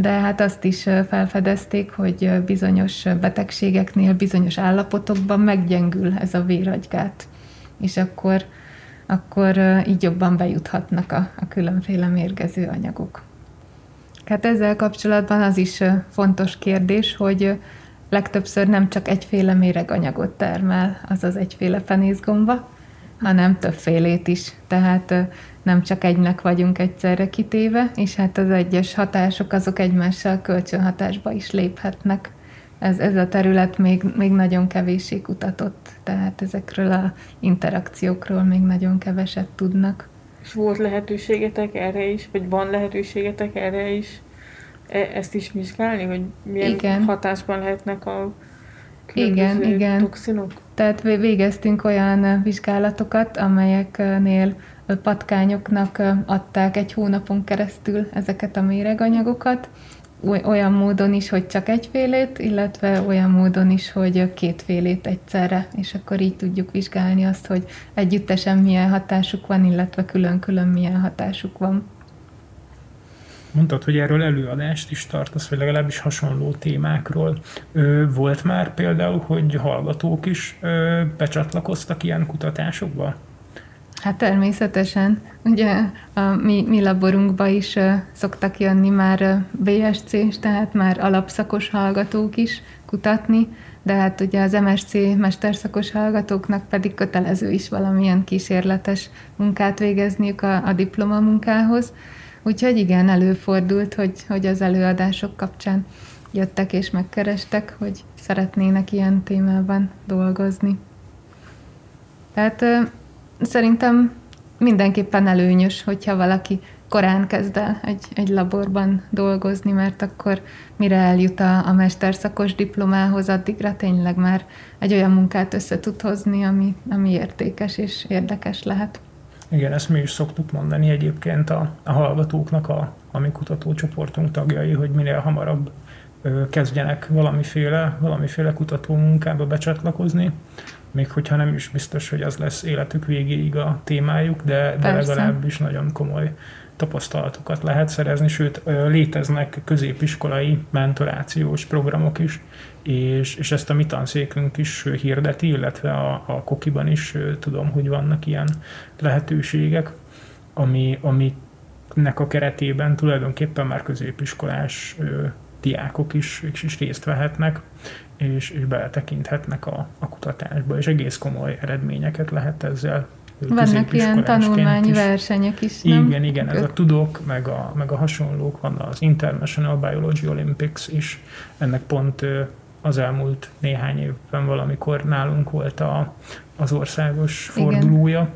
Speaker 1: de hát azt is felfedezték, hogy bizonyos betegségeknél, bizonyos állapotokban meggyengül ez a véragygát, és akkor, akkor így jobban bejuthatnak a, a különféle mérgező anyagok. Hát ezzel kapcsolatban az is fontos kérdés, hogy legtöbbször nem csak egyféle méreganyagot termel, azaz egyféle penészgomba, hanem többfélét is. Tehát nem csak egynek vagyunk egyszerre kitéve, és hát az egyes hatások azok egymással kölcsönhatásba is léphetnek. Ez, ez a terület még, még nagyon kevéssé kutatott, tehát ezekről a interakciókról még nagyon keveset tudnak.
Speaker 2: És volt lehetőségetek erre is, vagy van lehetőségetek erre is? E, ezt is vizsgálni, hogy milyen igen. hatásban lehetnek a igen, igen. toxinok?
Speaker 1: Tehát végeztünk olyan vizsgálatokat, amelyeknél patkányoknak adták egy hónapon keresztül ezeket a méreganyagokat, olyan módon is, hogy csak egyfélét, illetve olyan módon is, hogy kétfélét egyszerre, és akkor így tudjuk vizsgálni azt, hogy együttesen milyen hatásuk van, illetve külön-külön milyen hatásuk van.
Speaker 3: Mondtad, hogy erről előadást is tartasz, vagy legalábbis hasonló témákról. Volt már például, hogy hallgatók is becsatlakoztak ilyen kutatásokba?
Speaker 1: Hát természetesen. Ugye a mi, mi laborunkba is uh, szoktak jönni már uh, BSC-s, tehát már alapszakos hallgatók is kutatni, de hát ugye az MSC mesterszakos hallgatóknak pedig kötelező is valamilyen kísérletes munkát végezniük a, a diplomamunkához. Úgyhogy igen, előfordult, hogy, hogy az előadások kapcsán jöttek és megkerestek, hogy szeretnének ilyen témában dolgozni. Tehát szerintem mindenképpen előnyös, hogyha valaki korán kezd el egy, egy laborban dolgozni, mert akkor mire eljut a, a mesterszakos diplomához, addigra tényleg már egy olyan munkát össze tud hozni, ami, ami értékes és érdekes lehet.
Speaker 3: Igen, ezt mi is szoktuk mondani egyébként a, a hallgatóknak, a, a mi kutatócsoportunk tagjai, hogy minél hamarabb ö, kezdjenek valamiféle, valamiféle kutató munkába becsatlakozni, még hogyha nem is biztos, hogy az lesz életük végéig a témájuk, de, de legalábbis nagyon komoly tapasztalatokat lehet szerezni, sőt léteznek középiskolai mentorációs programok is, és, és ezt a mi tanszékünk is hirdeti, illetve a, a Kokiban is tudom, hogy vannak ilyen lehetőségek, ami, aminek a keretében tulajdonképpen már középiskolás diákok is, is részt vehetnek, és, és beletekinthetnek a, a kutatásba, és egész komoly eredményeket lehet ezzel
Speaker 1: vannak ilyen tanulmányi versenyek is, nem?
Speaker 3: Igen, igen, ez a tudok, meg a, meg a hasonlók, van az International Biology Olympics is, ennek pont az elmúlt néhány évben valamikor nálunk volt a, az országos fordulója,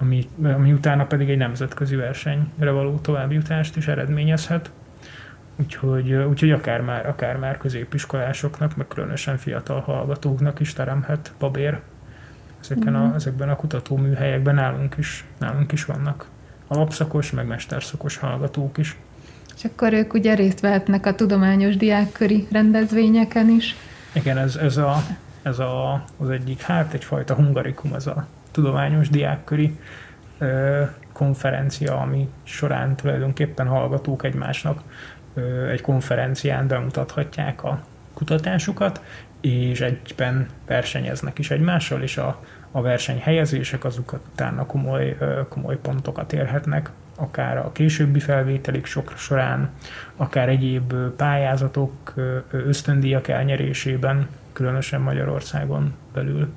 Speaker 3: ami, ami utána pedig egy nemzetközi versenyre való továbbjutást is eredményezhet. Úgyhogy, úgyhogy akár már, akár már középiskolásoknak, meg különösen fiatal hallgatóknak is teremhet babér ezeken a, mhm. ezekben a kutatóműhelyekben nálunk is, nálunk is vannak alapszakos, meg mesterszakos hallgatók is.
Speaker 1: És akkor ők ugye részt vehetnek a tudományos diákköri rendezvényeken is.
Speaker 3: Igen, ez, ez, a, ez a, az egyik, hát egyfajta hungarikum, ez a tudományos diákköri ö, konferencia, ami során tulajdonképpen hallgatók egymásnak ö, egy konferencián bemutathatják a kutatásukat, és egyben versenyeznek is egymással, és a, a versenyhelyezések azokat utána komoly, komoly pontokat érhetnek, akár a későbbi felvételik sok során, akár egyéb pályázatok, ösztöndíjak elnyerésében, különösen Magyarországon belül.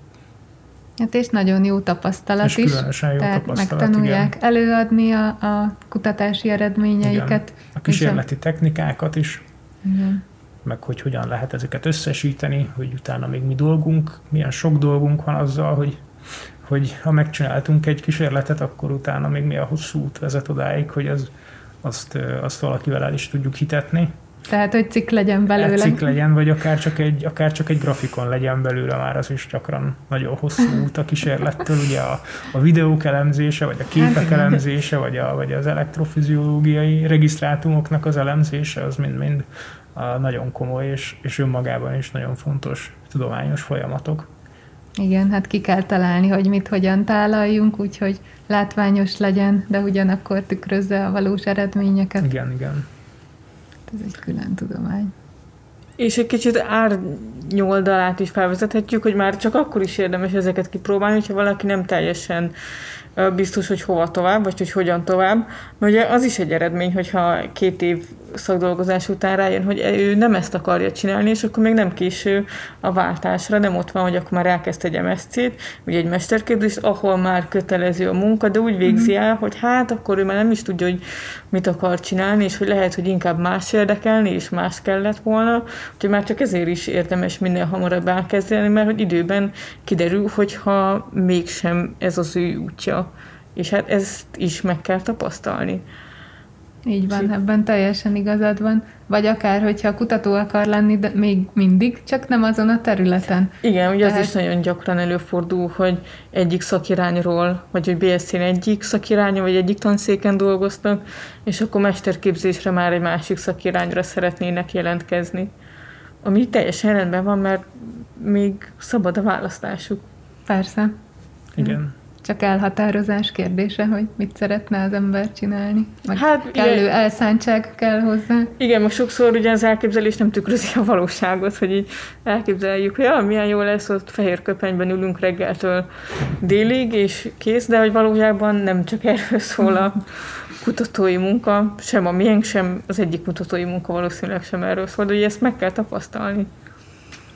Speaker 1: Hát és nagyon jó tapasztalat és is.
Speaker 3: Különösen jó
Speaker 1: tehát tapasztalat, megtanulják igen. előadni a, a kutatási eredményeiket. Igen.
Speaker 3: A kísérleti a... technikákat is. Igen meg hogy hogyan lehet ezeket összesíteni, hogy utána még mi dolgunk, milyen sok dolgunk van azzal, hogy, hogy ha megcsináltunk egy kísérletet, akkor utána még mi a hosszú út vezet odáig, hogy az, azt, azt valakivel el is tudjuk hitetni.
Speaker 1: Tehát, hogy cikk legyen belőle. Egy
Speaker 3: cikk legyen, vagy akár csak, egy, akár csak egy grafikon legyen belőle, már az is gyakran nagyon hosszú út a kísérlettől. Ugye a, a videók elemzése, vagy a képek elemzése, vagy, a, vagy az elektrofiziológiai regisztrátumoknak az elemzése, az mind-mind nagyon komoly és, és önmagában is nagyon fontos tudományos folyamatok.
Speaker 1: Igen, hát ki kell találni, hogy mit hogyan tálaljunk, úgyhogy látványos legyen, de ugyanakkor tükrözze a valós eredményeket.
Speaker 3: Igen, igen.
Speaker 1: Ez egy külön tudomány.
Speaker 2: És egy kicsit árnyoldalát is felvezethetjük, hogy már csak akkor is érdemes ezeket kipróbálni, hogyha valaki nem teljesen biztos, hogy hova tovább, vagy hogy hogyan tovább. Ugye az is egy eredmény, hogyha két év szakdolgozás után rájön, hogy ő nem ezt akarja csinálni, és akkor még nem késő a váltásra, nem ott van, hogy akkor már elkezd egy MSC-t, vagy egy mesterképzést, ahol már kötelező a munka, de úgy végzi mhm. el, hogy hát akkor ő már nem is tudja, hogy mit akar csinálni, és hogy lehet, hogy inkább más érdekelni, és más kellett volna, úgyhogy már csak ezért is érdemes minél hamarabb elkezdeni, mert hogy időben kiderül, hogyha mégsem ez az ő útja. És hát ezt is meg kell tapasztalni.
Speaker 1: Így van, ebben teljesen igazad van. Vagy akár, hogyha kutató akar lenni, de még mindig, csak nem azon a területen.
Speaker 2: Igen, ugye Tehát... az is nagyon gyakran előfordul, hogy egyik szakirányról, vagy hogy BSC-n egyik szakiránya, vagy egyik tanszéken dolgoztak, és akkor mesterképzésre már egy másik szakirányra szeretnének jelentkezni. Ami teljesen rendben van, mert még szabad a választásuk.
Speaker 1: Persze.
Speaker 3: Igen
Speaker 1: csak elhatározás kérdése, hogy mit szeretne az ember csinálni. Vagy hát, kellő igen. elszántság kell hozzá.
Speaker 2: Igen, most sokszor ugye az elképzelés nem tükrözi a valóságot, hogy így elképzeljük, hogy ja, milyen jó lesz, ott fehér köpenyben ülünk reggeltől délig, és kész, de hogy valójában nem csak erről szól a kutatói munka, sem a miénk, sem az egyik kutatói munka valószínűleg sem erről szól, de ugye ezt meg kell tapasztalni.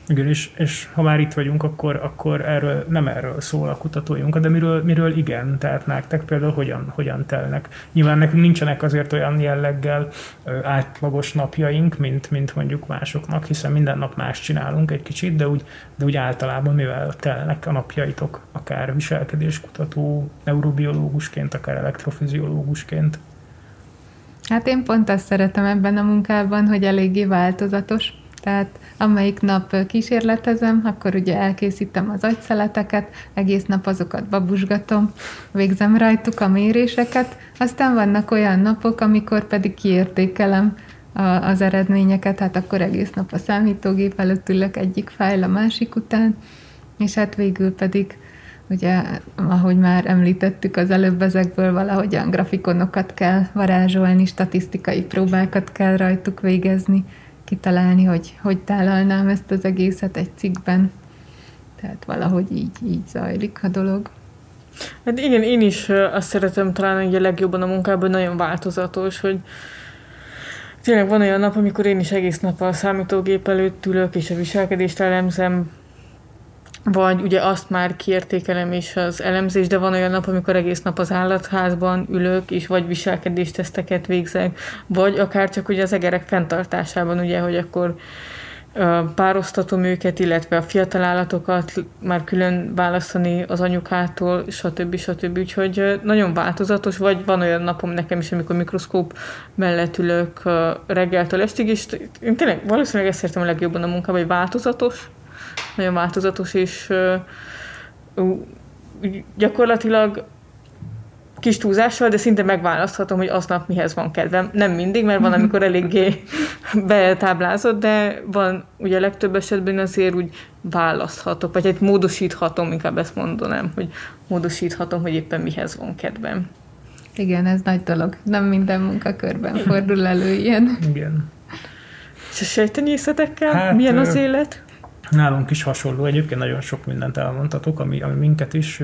Speaker 3: Igen, és, és ha már itt vagyunk, akkor, akkor erről, nem erről szól a kutatói munka, de miről, miről igen, tehát nektek például hogyan, hogyan telnek. Nyilván nekünk nincsenek azért olyan jelleggel ö, átlagos napjaink, mint, mint mondjuk másoknak, hiszen minden nap más csinálunk egy kicsit, de úgy, de úgy általában mivel telnek a napjaitok, akár viselkedéskutató, neurobiológusként, akár elektrofiziológusként.
Speaker 1: Hát én pont azt szeretem ebben a munkában, hogy eléggé változatos. Tehát amelyik nap kísérletezem, akkor ugye elkészítem az agyszeleteket, egész nap azokat babusgatom, végzem rajtuk a méréseket, aztán vannak olyan napok, amikor pedig kiértékelem a, az eredményeket, hát akkor egész nap a számítógép előtt ülök egyik fájl a másik után, és hát végül pedig ugye, ahogy már említettük az előbb, ezekből valahogyan grafikonokat kell varázsolni, statisztikai próbákat kell rajtuk végezni, kitalálni, hogy hogy tálalnám ezt az egészet egy cikkben. Tehát valahogy így, így zajlik a dolog.
Speaker 2: Hát igen, én is azt szeretem talán a legjobban a munkában, nagyon változatos, hogy tényleg van olyan nap, amikor én is egész nap a számítógép előtt ülök, és a viselkedést elemzem, vagy ugye azt már kiértékelem is az elemzés, de van olyan nap, amikor egész nap az állatházban ülök, és vagy viselkedésteszteket végzek, vagy akár csak ugye az egerek fenntartásában, ugye, hogy akkor pároztatom őket, illetve a fiatal állatokat már külön választani az anyukától, stb. stb. Úgyhogy nagyon változatos, vagy van olyan napom nekem is, amikor mikroszkóp mellett ülök reggeltől estig, és én tényleg valószínűleg ezt értem a legjobban a munkában, hogy változatos, nagyon változatos, és gyakorlatilag kis túlzással, de szinte megválaszthatom, hogy aznap mihez van kedvem. Nem mindig, mert van, amikor eléggé <laughs> betáblázott, de van ugye a legtöbb esetben azért úgy választhatok, vagy egy módosíthatom, inkább ezt mondanám, hogy módosíthatom, hogy éppen mihez van kedvem.
Speaker 1: Igen, ez nagy dolog. Nem minden munkakörben fordul elő ilyen.
Speaker 3: Igen.
Speaker 2: És a sejtenyészetekkel hát, milyen az élet?
Speaker 3: Nálunk is hasonló, egyébként nagyon sok mindent elmondhatok, ami, ami minket is,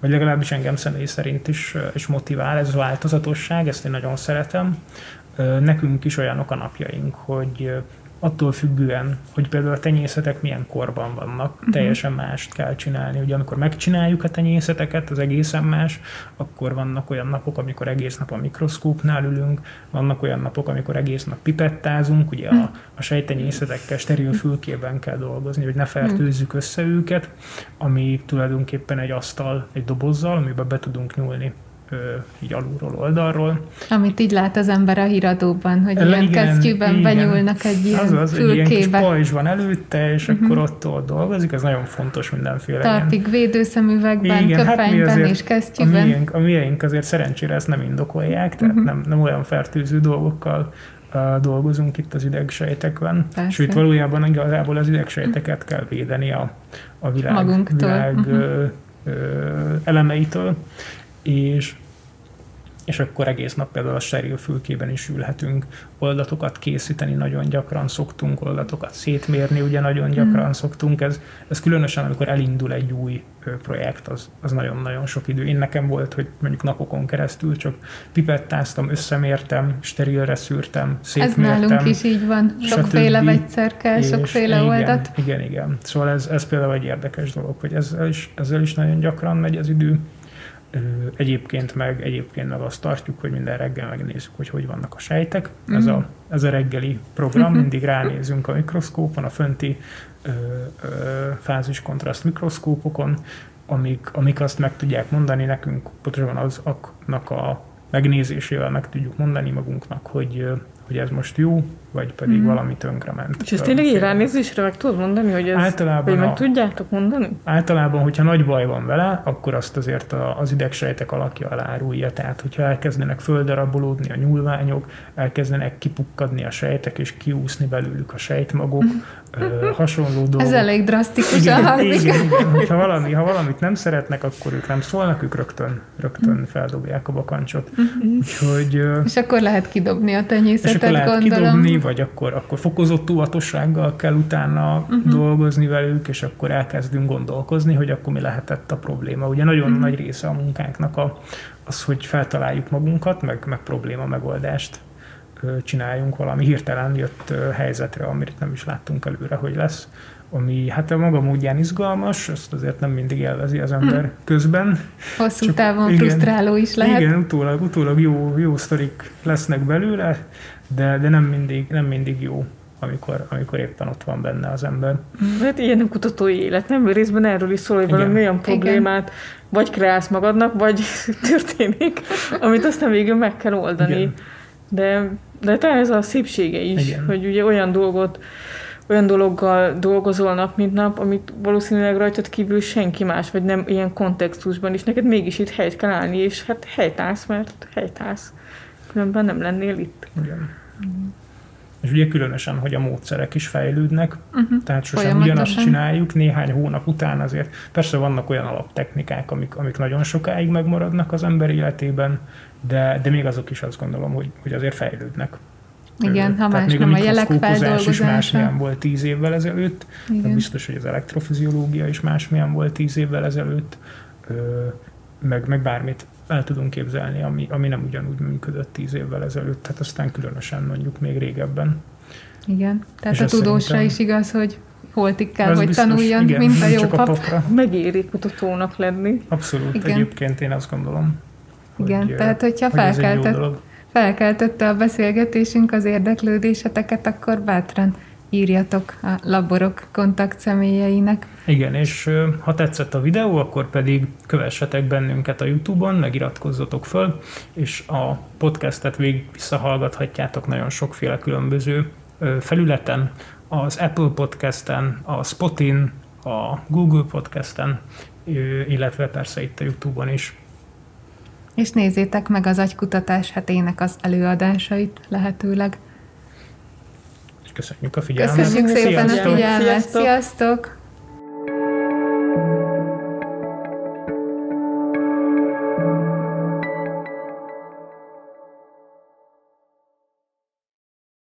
Speaker 3: vagy legalábbis engem személy szerint is, is motivál, ez változatosság, ezt én nagyon szeretem. Nekünk is olyanok a napjaink, hogy attól függően, hogy például a tenyészetek milyen korban vannak, uh-huh. teljesen mást kell csinálni. Ugye amikor megcsináljuk a tenyészeteket, az egészen más, akkor vannak olyan napok, amikor egész nap a mikroszkópnál ülünk, vannak olyan napok, amikor egész nap pipettázunk, ugye a, a sejtenyészetekkel steril fülkében kell dolgozni, hogy ne fertőzzük össze őket, ami tulajdonképpen egy asztal, egy dobozzal, amiben be tudunk nyúlni így alulról, oldalról.
Speaker 1: Amit így lát az ember a híradóban, hogy ilyen igen, kesztyűben igen. benyúlnak egy ilyen az, az, fülkébe. Egy ilyen kis
Speaker 3: pajzs van előtte, és uh-huh. akkor ott, ott dolgozik, ez nagyon fontos mindenféle.
Speaker 1: Talpig ilyen. védőszemüvegben, igen, köpenyben hát és kesztyűben.
Speaker 3: A miénk, a miénk azért szerencsére ezt nem indokolják, tehát uh-huh. nem, nem olyan fertőző dolgokkal dolgozunk itt az idegsejtekben. Persze. Sőt, valójában igazából az idegsejteket kell védeni a, a világ, Magunktól. világ uh-huh. ö, ö, elemeitől és és akkor egész nap például a steril fülkében is ülhetünk, oldatokat készíteni nagyon gyakran szoktunk, oldatokat szétmérni ugye nagyon gyakran hmm. szoktunk, ez, ez különösen amikor elindul egy új projekt, az, az nagyon-nagyon sok idő. Én nekem volt, hogy mondjuk napokon keresztül csak pipettáztam, összemértem, sterilre szűrtem, szétmértem.
Speaker 1: Ez nálunk is így van, sokféle vegyszer kell, sokféle
Speaker 3: igen,
Speaker 1: oldat.
Speaker 3: Igen, igen. Szóval ez, ez például egy érdekes dolog, hogy ezzel is, ezzel is nagyon gyakran megy az idő. Egyébként meg, egyébként meg azt tartjuk, hogy minden reggel megnézzük, hogy hogy vannak a sejtek. Mm. Ez, a, mhm. ez a reggeli program, mhm. mindig ránézünk a mikroszkópon, a fönti ö, ö, fáziskontraszt mikroszkópokon, amik, amik azt meg tudják mondani nekünk, pontosan azoknak a megnézésével meg tudjuk mondani magunknak, hogy, hogy ez most jó, vagy pedig mm. valami tönkrement.
Speaker 2: És ezt tényleg így ránézésre meg tudod mondani, hogy ez, általában hogy meg a, tudjátok mondani?
Speaker 3: Általában, hogyha nagy baj van vele, akkor azt azért az idegsejtek alakja elárulja. Tehát, hogyha elkezdenek földarabolódni a nyúlványok, elkezdenek kipukkadni a sejtek, és kiúszni belőlük a sejtmagok, mm. Ö, hasonló dolgok.
Speaker 1: Ez elég drasztikus
Speaker 3: igen, hangzik. Igen, igen. Hogyha valami, ha valamit nem szeretnek, akkor ők nem szólnak, ők rögtön, rögtön feldobják a bakancsot. Mm-hmm.
Speaker 1: Úgyhogy, és akkor lehet kidobni a tenyészetet, és akkor lehet
Speaker 3: gondolom. Kidobni, vagy akkor, akkor fokozott óvatossággal kell utána uh-huh. dolgozni velük, és akkor elkezdünk gondolkozni, hogy akkor mi lehetett a probléma. Ugye nagyon uh-huh. nagy része a munkánknak a, az, hogy feltaláljuk magunkat, meg, meg probléma megoldást csináljunk valami hirtelen jött helyzetre, amit nem is láttunk előre, hogy lesz, ami hát a maga módján izgalmas, ezt azért nem mindig élvezi az ember hmm. közben.
Speaker 1: Hosszú Csak, távon igen, frusztráló is lehet.
Speaker 3: Igen, utólag, utólag jó, jó sztorik lesznek belőle, de, de nem, mindig, nem mindig jó amikor, amikor éppen ott van benne az ember.
Speaker 2: Hát ilyen a kutatói élet, nem? Részben erről is szól, hogy valami olyan problémát Igen. vagy kreálsz magadnak, vagy <laughs> történik, amit aztán végül meg kell oldani. Igen. De, de talán ez a szépsége is, Igen. hogy ugye olyan dolgot, olyan dologgal dolgozol nap, mint nap, amit valószínűleg rajtad kívül senki más, vagy nem ilyen kontextusban is. Neked mégis itt helyt kell állni, és hát helytállsz, mert helytállsz. Különben nem lennél itt.
Speaker 3: Igen. Mm. És ugye különösen, hogy a módszerek is fejlődnek, uh-huh. tehát sosem ugyanazt csináljuk, néhány hónap után azért persze vannak olyan alaptechnikák, amik, amik nagyon sokáig megmaradnak az ember életében, de, de még azok is azt gondolom, hogy, hogy azért fejlődnek.
Speaker 1: Igen, ha más nem a, a jelek feldolgozása.
Speaker 3: is másmilyen volt tíz évvel ezelőtt, Igen. biztos, hogy az elektrofiziológia is másmilyen volt tíz évvel ezelőtt, meg, meg bármit el tudunk képzelni, ami, ami nem ugyanúgy működött tíz évvel ezelőtt, tehát aztán különösen mondjuk még régebben.
Speaker 1: Igen, tehát És a tudósra is igaz, hogy holtig kell, hogy biztos, tanuljon, igen, mint a jó pap. A papra.
Speaker 2: Megéri kutatónak lenni.
Speaker 3: Abszolút, igen. egyébként én azt gondolom.
Speaker 1: Igen, hogy, tehát hogyha hogy felkeltett, felkeltette a beszélgetésünk az érdeklődéseteket, akkor bátran írjatok a laborok kontakt személyeinek.
Speaker 3: Igen, és ha tetszett a videó, akkor pedig kövessetek bennünket a Youtube-on, megiratkozzatok föl, és a podcastet végig visszahallgathatjátok nagyon sokféle különböző felületen, az Apple Podcasten, a Spotin, a Google Podcasten, illetve persze itt a Youtube-on is.
Speaker 1: És nézzétek meg az agykutatás hetének az előadásait lehetőleg.
Speaker 3: És köszönjük a figyelmet.
Speaker 1: Köszönjük szépen Sziasztok. a figyelmet. Sziasztok! Sziasztok.